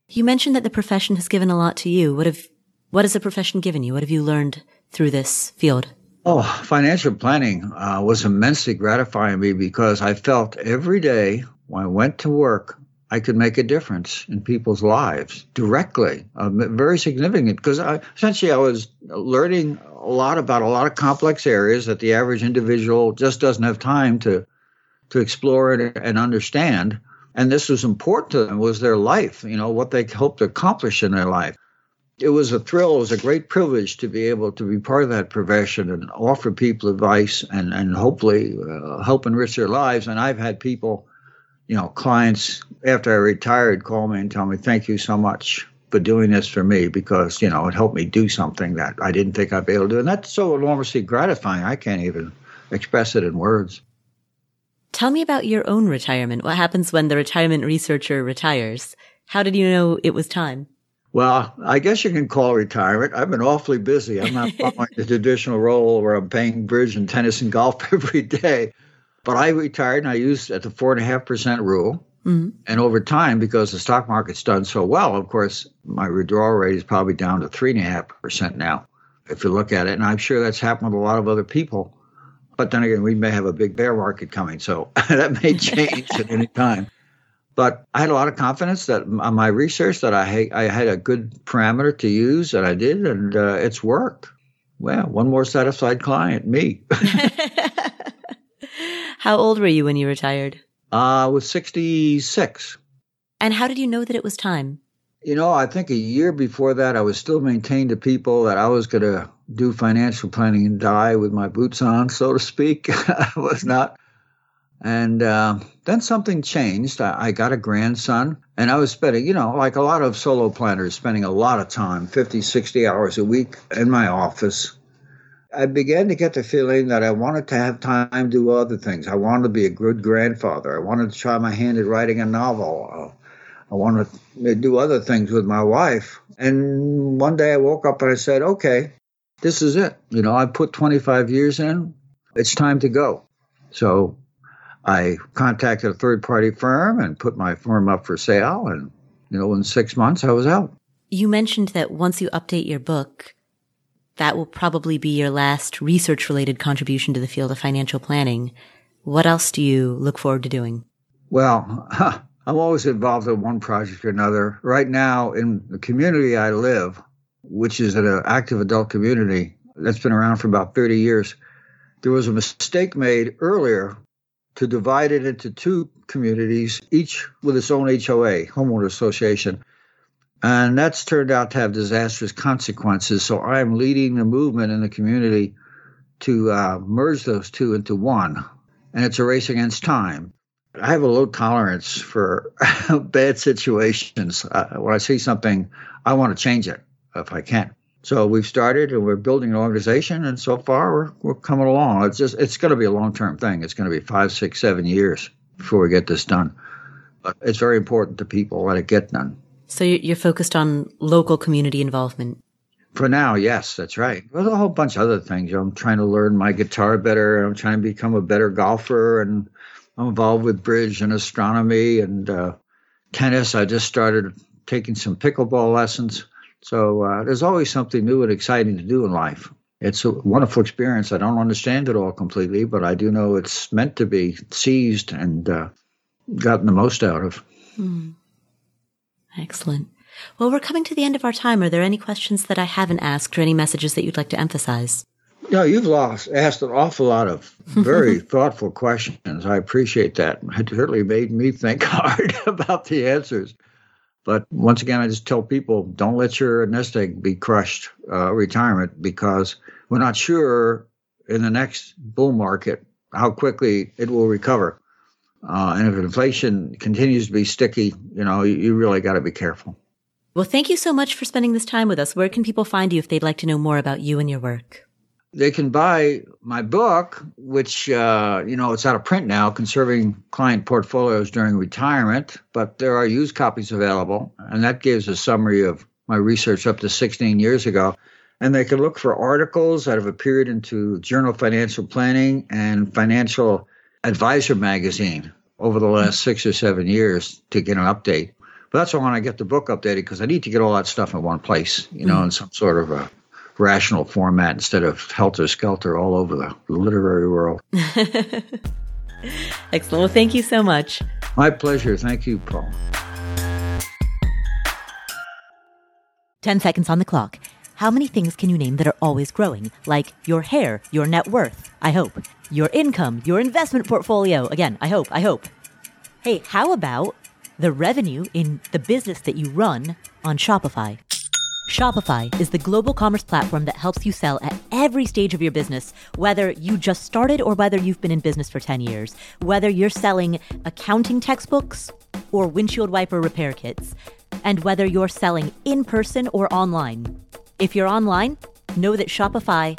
You mentioned that the profession has given a lot to you. What have what has the profession given you? What have you learned through this field? Oh, financial planning uh, was immensely gratifying me because I felt every day when I went to work I could make a difference in people's lives directly, uh, very significant. Because essentially, I was learning a lot about a lot of complex areas that the average individual just doesn't have time to to explore and, and understand. And this was important to them was their life, you know, what they hoped to accomplish in their life. It was a thrill. It was a great privilege to be able to be part of that profession and offer people advice and and hopefully uh, help enrich their lives. And I've had people you know, clients after I retired call me and tell me, thank you so much for doing this for me because, you know, it helped me do something that I didn't think I'd be able to do. And that's so enormously gratifying. I can't even express it in words. Tell me about your own retirement. What happens when the retirement researcher retires? How did you know it was time? Well, I guess you can call retirement. I've been awfully busy. I'm not *laughs* following the traditional role where I'm playing bridge and tennis and golf *laughs* every day. But I retired and I used at the four and a half percent rule. Mm-hmm. And over time, because the stock market's done so well, of course, my withdrawal rate is probably down to three and a half percent now, if you look at it. And I'm sure that's happened with a lot of other people. But then again, we may have a big bear market coming, so *laughs* that may change at any time. But I had a lot of confidence that on my research that I I had a good parameter to use, and I did, and uh, it's worked. Well, one more satisfied client, me. *laughs* *laughs* how old were you when you retired? Uh, I was 66. And how did you know that it was time? You know, I think a year before that, I was still maintaining to people that I was going to do financial planning and die with my boots on, so to speak. *laughs* I was not. And uh, then something changed. I, I, got a grandson, and I was spending, you know, like a lot of solo planners, spending a lot of time 50, 60 hours a week in my office. I began to get the feeling that I wanted to have time to do other things. I wanted to be a good grandfather. I wanted to try my hand at writing a novel. I wanted to do other things with my wife. And one day I woke up and I said, okay, this is it. You know, I put 25 years in. It's time to go. So I contacted a third party firm and put my firm up for sale. And, you know, in six months, I was out. You mentioned that once you update your book, that will probably be your last research related contribution to the field of financial planning. What else do you look forward to doing? Well, *laughs* I'm always involved in one project or another. Right now, in the community I live, which is an active adult community that's been around for about 30 years, there was a mistake made earlier to divide it into two communities, each with its own HOA, homeowner association. And that's turned out to have disastrous consequences. So I'm leading the movement in the community to uh, merge those two into one. And it's a race against time. I have a low tolerance for *laughs* bad situations. Uh, when I see something, I want to change it if I can. So we've started and we're building an organization, and so far we're, we're coming along. It's just it's going to be a long term thing. It's going to be five, six, seven years before we get this done. But it's very important to people that it get done. So you're focused on local community involvement. For now, yes, that's right. There's a whole bunch of other things. I'm trying to learn my guitar better. I'm trying to become a better golfer, and I'm involved with bridge and astronomy and uh, tennis. I just started taking some pickleball lessons. So uh, there's always something new and exciting to do in life. It's a wonderful experience. I don't understand it all completely, but I do know it's meant to be seized and uh, gotten the most out of. Mm. Excellent. Well, we're coming to the end of our time. Are there any questions that I haven't asked or any messages that you'd like to emphasize? No, you've lost, asked an awful lot of very *laughs* thoughtful questions. I appreciate that. It certainly made me think *laughs* hard about the answers. But once again, I just tell people don't let your nest egg be crushed uh, retirement because we're not sure in the next bull market how quickly it will recover. Uh, and if inflation continues to be sticky, you know, you, you really got to be careful. Well, thank you so much for spending this time with us. Where can people find you if they'd like to know more about you and your work? they can buy my book, which uh, you know it's out of print now, conserving client portfolios during retirement. But there are used copies available, and that gives a summary of my research up to 16 years ago. And they can look for articles that have appeared into Journal Financial Planning and Financial Advisor magazine over the last six or seven years to get an update. But that's why when I want to get the book updated because I need to get all that stuff in one place, you know, mm-hmm. in some sort of a rational format instead of helter skelter all over the literary world. *laughs* Excellent. Well, thank you so much. My pleasure. Thank you, Paul. 10 seconds on the clock. How many things can you name that are always growing? Like your hair, your net worth, I hope, your income, your investment portfolio. Again, I hope, I hope. Hey, how about the revenue in the business that you run on Shopify? Shopify is the global commerce platform that helps you sell at every stage of your business, whether you just started or whether you've been in business for 10 years, whether you're selling accounting textbooks or windshield wiper repair kits. and whether you're selling in person or online. If you're online, know that Shopify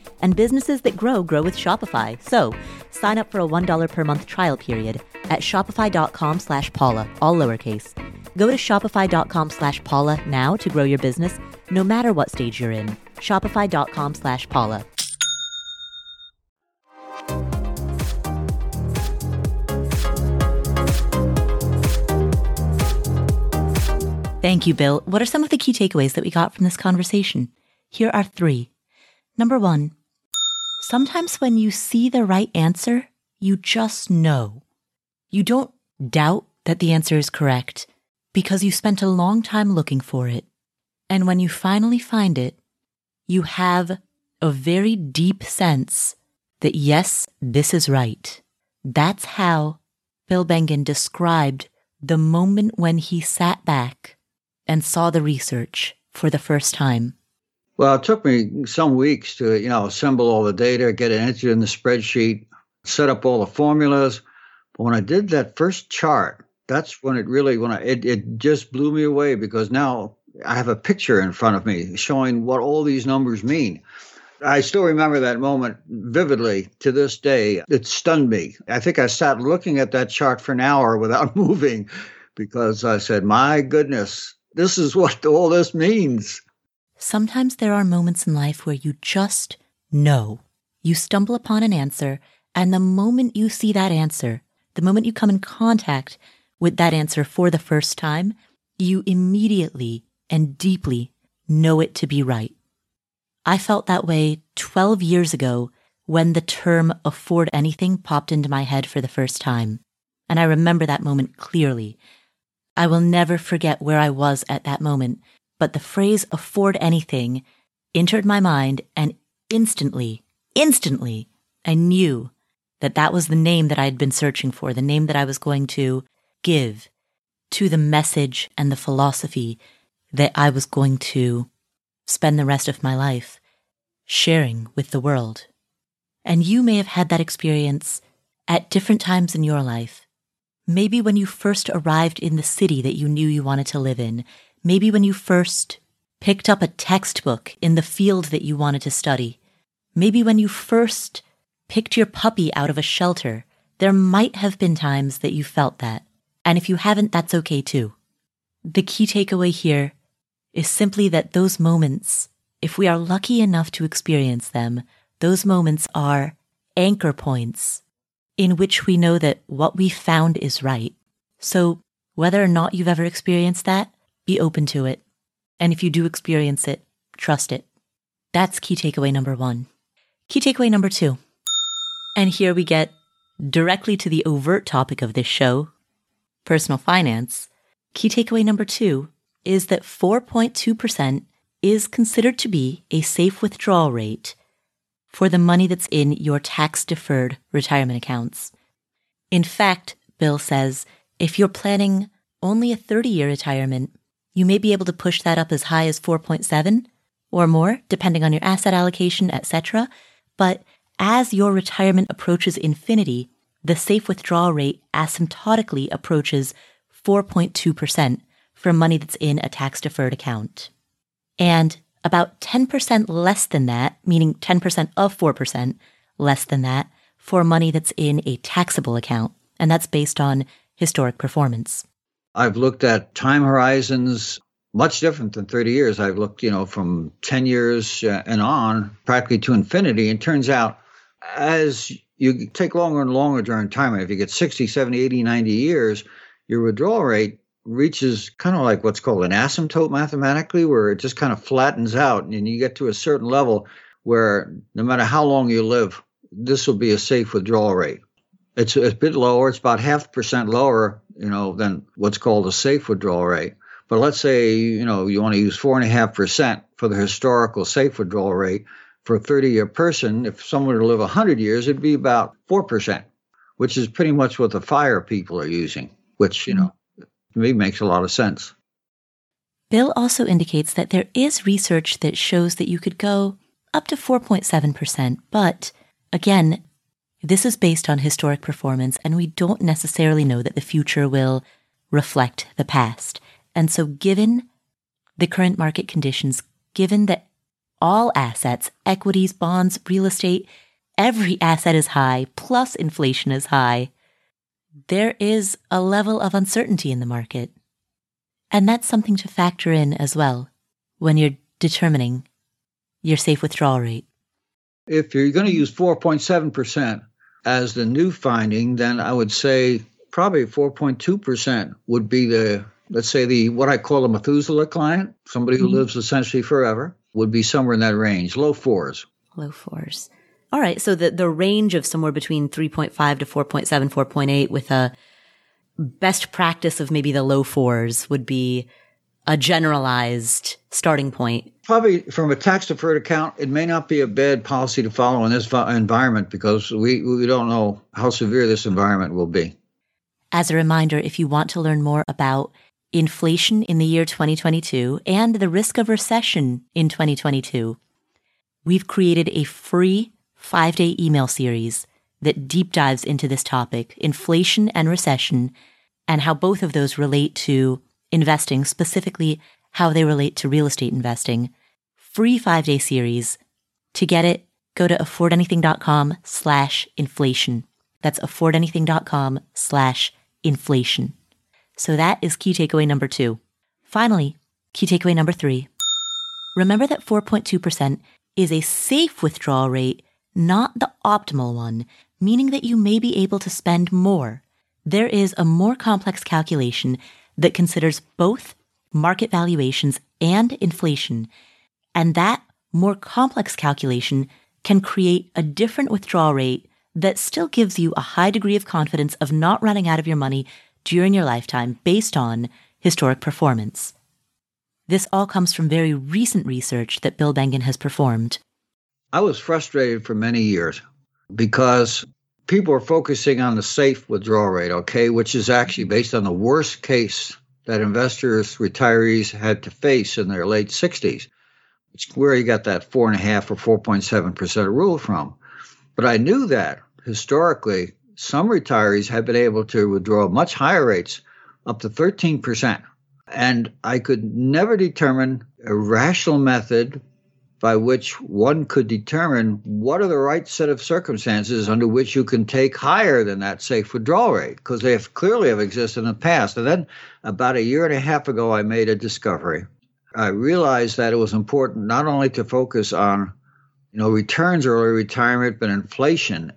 and businesses that grow grow with Shopify. So sign up for a $1 per month trial period at shopify.com slash Paula, all lowercase. Go to shopify.com slash Paula now to grow your business, no matter what stage you're in. Shopify.com slash Paula. Thank you, Bill. What are some of the key takeaways that we got from this conversation? Here are three. Number one, sometimes when you see the right answer, you just know. You don't doubt that the answer is correct because you spent a long time looking for it. And when you finally find it, you have a very deep sense that yes, this is right. That's how Bill Bengen described the moment when he sat back and saw the research for the first time. Well, it took me some weeks to, you know, assemble all the data, get it entered in the spreadsheet, set up all the formulas. But when I did that first chart, that's when it really when I it, it just blew me away because now I have a picture in front of me showing what all these numbers mean. I still remember that moment vividly to this day. It stunned me. I think I sat looking at that chart for an hour without *laughs* moving because I said, My goodness, this is what all this means. Sometimes there are moments in life where you just know. You stumble upon an answer, and the moment you see that answer, the moment you come in contact with that answer for the first time, you immediately and deeply know it to be right. I felt that way 12 years ago when the term afford anything popped into my head for the first time. And I remember that moment clearly. I will never forget where I was at that moment but the phrase afford anything entered my mind and instantly, instantly, I knew that that was the name that I had been searching for, the name that I was going to give to the message and the philosophy that I was going to spend the rest of my life sharing with the world. And you may have had that experience at different times in your life. Maybe when you first arrived in the city that you knew you wanted to live in, Maybe when you first picked up a textbook in the field that you wanted to study. Maybe when you first picked your puppy out of a shelter. There might have been times that you felt that. And if you haven't, that's okay too. The key takeaway here is simply that those moments, if we are lucky enough to experience them, those moments are anchor points in which we know that what we found is right. So whether or not you've ever experienced that, be open to it. And if you do experience it, trust it. That's key takeaway number one. Key takeaway number two. And here we get directly to the overt topic of this show personal finance. Key takeaway number two is that 4.2% is considered to be a safe withdrawal rate for the money that's in your tax deferred retirement accounts. In fact, Bill says if you're planning only a 30 year retirement, you may be able to push that up as high as 4.7 or more, depending on your asset allocation, etc. But as your retirement approaches infinity, the safe withdrawal rate asymptotically approaches 4.2% for money that's in a tax deferred account. And about 10% less than that, meaning 10% of 4% less than that, for money that's in a taxable account. And that's based on historic performance. I've looked at time horizons much different than 30 years. I've looked, you know, from 10 years uh, and on, practically to infinity. And turns out as you take longer and longer during time, if you get 60, 70, 80, 90 years, your withdrawal rate reaches kind of like what's called an asymptote mathematically, where it just kind of flattens out and you get to a certain level where no matter how long you live, this will be a safe withdrawal rate. It's a bit lower. It's about half a percent lower, you know, than what's called a safe withdrawal rate. But let's say, you know, you want to use four and a half percent for the historical safe withdrawal rate. for a 30 year person, if someone were to live 100 years, it'd be about 4%, which is pretty much what the fire people are using, which, you know, to me makes a lot of sense. Bill also indicates that there is research that shows that you could go up to 4.7%, but again, this is based on historic performance, and we don't necessarily know that the future will reflect the past. And so, given the current market conditions, given that all assets, equities, bonds, real estate, every asset is high, plus inflation is high, there is a level of uncertainty in the market. And that's something to factor in as well when you're determining your safe withdrawal rate. If you're going to use 4.7%, as the new finding, then I would say probably 4.2% would be the, let's say, the what I call a Methuselah client, somebody who mm-hmm. lives essentially forever, would be somewhere in that range, low fours. Low fours. All right. So the, the range of somewhere between 3.5 to 4.7, 4.8 with a best practice of maybe the low fours would be a generalized starting point? Probably from a tax deferred account, it may not be a bad policy to follow in this environment because we, we don't know how severe this environment will be. As a reminder, if you want to learn more about inflation in the year 2022 and the risk of recession in 2022, we've created a free five day email series that deep dives into this topic, inflation and recession, and how both of those relate to investing, specifically how they relate to real estate investing, free five day series. To get it, go to affordanything.com slash inflation. That's affordanything.com slash inflation. So that is key takeaway number two. Finally, key takeaway number three. Remember that 4.2% is a safe withdrawal rate, not the optimal one, meaning that you may be able to spend more. There is a more complex calculation that considers both market valuations and inflation. And that more complex calculation can create a different withdrawal rate that still gives you a high degree of confidence of not running out of your money during your lifetime based on historic performance. This all comes from very recent research that Bill Bengen has performed. I was frustrated for many years because people are focusing on the safe withdrawal rate, okay, which is actually based on the worst case that investors, retirees had to face in their late 60s. It's where you got that four and a half or 4.7% rule from. But I knew that historically, some retirees have been able to withdraw much higher rates, up to 13%. And I could never determine a rational method by which one could determine what are the right set of circumstances under which you can take higher than that safe withdrawal rate, because they have clearly have existed in the past. And then about a year and a half ago, I made a discovery. I realized that it was important not only to focus on, you know, returns early retirement, but inflation.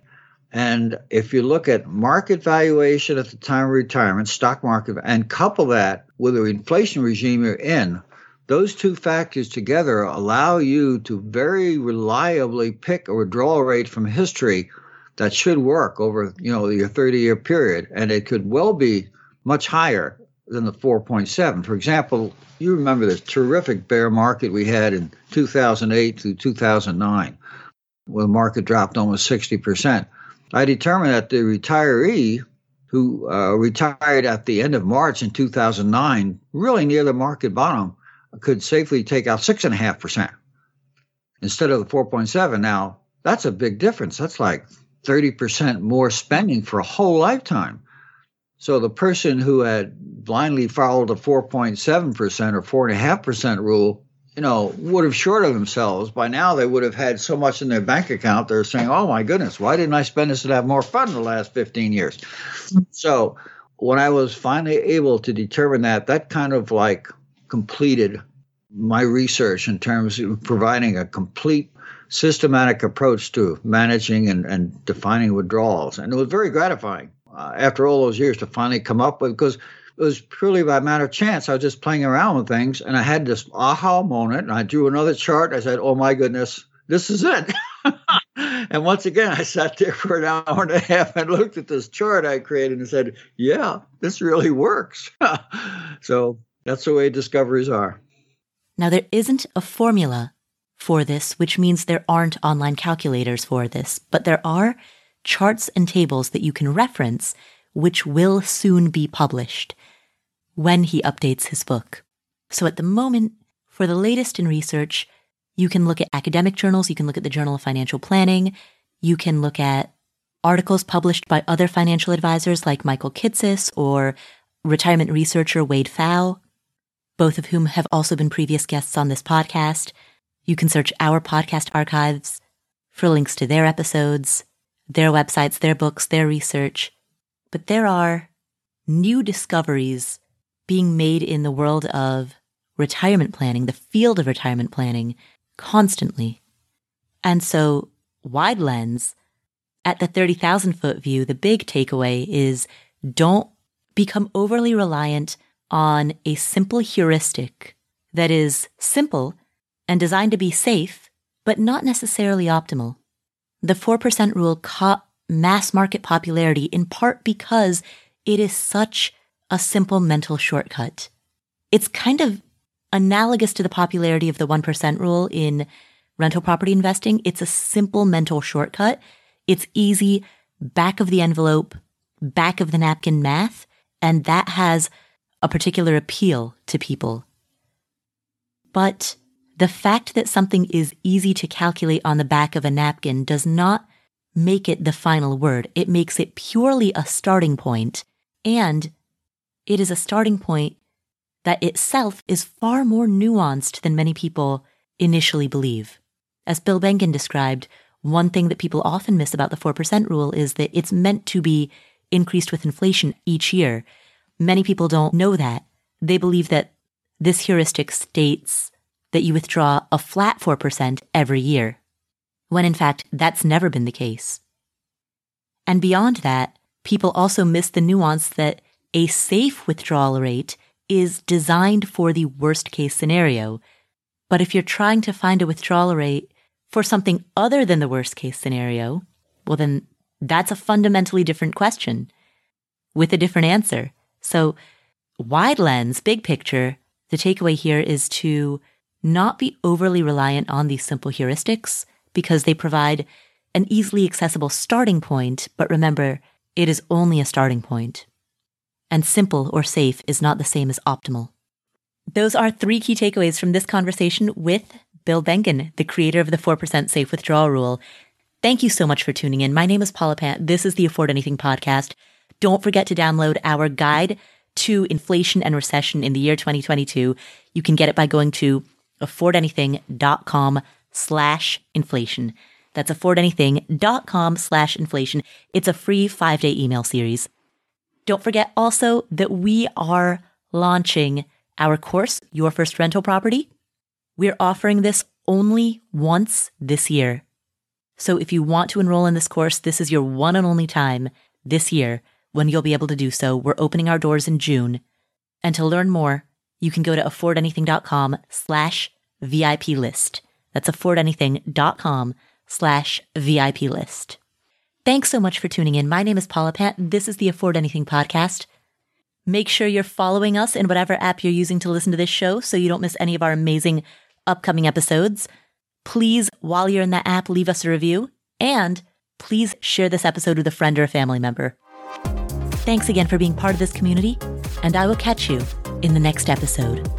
And if you look at market valuation at the time of retirement, stock market, and couple that with the inflation regime you're in, those two factors together allow you to very reliably pick a withdrawal rate from history that should work over you know your 30 year period and it could well be much higher than the 4.7 for example you remember this terrific bear market we had in 2008 through 2009 when the market dropped almost 60% i determined that the retiree who uh, retired at the end of march in 2009 really near the market bottom could safely take out six and a half percent instead of the 4.7. Now that's a big difference. That's like 30% more spending for a whole lifetime. So the person who had blindly followed the 4.7% or 4.5% rule, you know, would have shorted themselves. By now, they would have had so much in their bank account, they're saying, oh my goodness, why didn't I spend this and have more fun in the last 15 years? So when I was finally able to determine that, that kind of like completed my research in terms of providing a complete systematic approach to managing and, and defining withdrawals. And it was very gratifying uh, after all those years to finally come up with, because it was purely by a matter of chance. I was just playing around with things and I had this aha moment and I drew another chart. I said, oh my goodness, this is it. *laughs* and once again, I sat there for an hour and a half and looked at this chart I created and said, yeah, this really works. *laughs* so that's the way discoveries are. Now, there isn't a formula for this, which means there aren't online calculators for this, but there are charts and tables that you can reference, which will soon be published when he updates his book. So at the moment, for the latest in research, you can look at academic journals, you can look at the Journal of Financial Planning, you can look at articles published by other financial advisors like Michael Kitces or retirement researcher Wade Pfau, both of whom have also been previous guests on this podcast. You can search our podcast archives for links to their episodes, their websites, their books, their research. But there are new discoveries being made in the world of retirement planning, the field of retirement planning, constantly. And so, wide lens, at the 30,000 foot view, the big takeaway is don't become overly reliant on a simple heuristic that is simple and designed to be safe, but not necessarily optimal. The 4% rule caught mass market popularity in part because it is such a simple mental shortcut. It's kind of analogous to the popularity of the 1% rule in rental property investing. It's a simple mental shortcut. It's easy, back of the envelope, back of the napkin math, and that has a particular appeal to people. But the fact that something is easy to calculate on the back of a napkin does not make it the final word. It makes it purely a starting point, and it is a starting point that itself is far more nuanced than many people initially believe. As Bill Bengen described, one thing that people often miss about the 4% rule is that it's meant to be increased with inflation each year. Many people don't know that. They believe that this heuristic states that you withdraw a flat 4% every year, when in fact that's never been the case. And beyond that, people also miss the nuance that a safe withdrawal rate is designed for the worst case scenario. But if you're trying to find a withdrawal rate for something other than the worst case scenario, well, then that's a fundamentally different question with a different answer. So, wide lens, big picture, the takeaway here is to not be overly reliant on these simple heuristics because they provide an easily accessible starting point. But remember, it is only a starting point and simple or safe is not the same as optimal. Those are three key takeaways from this conversation with Bill Bengen, the creator of the 4% safe withdrawal rule. Thank you so much for tuning in. My name is Paula Pant. This is the Afford Anything podcast. Don't forget to download our guide to inflation and recession in the year 2022. You can get it by going to affordanything.com slash inflation. That's affordanything.com slash inflation. It's a free five day email series. Don't forget also that we are launching our course, Your First Rental Property. We're offering this only once this year. So if you want to enroll in this course, this is your one and only time this year when you'll be able to do so. We're opening our doors in June. And to learn more, you can go to affordanything.com slash VIP list. That's affordanything.com slash VIP list. Thanks so much for tuning in. My name is Paula Pant. This is the Afford Anything podcast. Make sure you're following us in whatever app you're using to listen to this show so you don't miss any of our amazing upcoming episodes. Please, while you're in that app, leave us a review and please share this episode with a friend or a family member. Thanks again for being part of this community, and I will catch you in the next episode.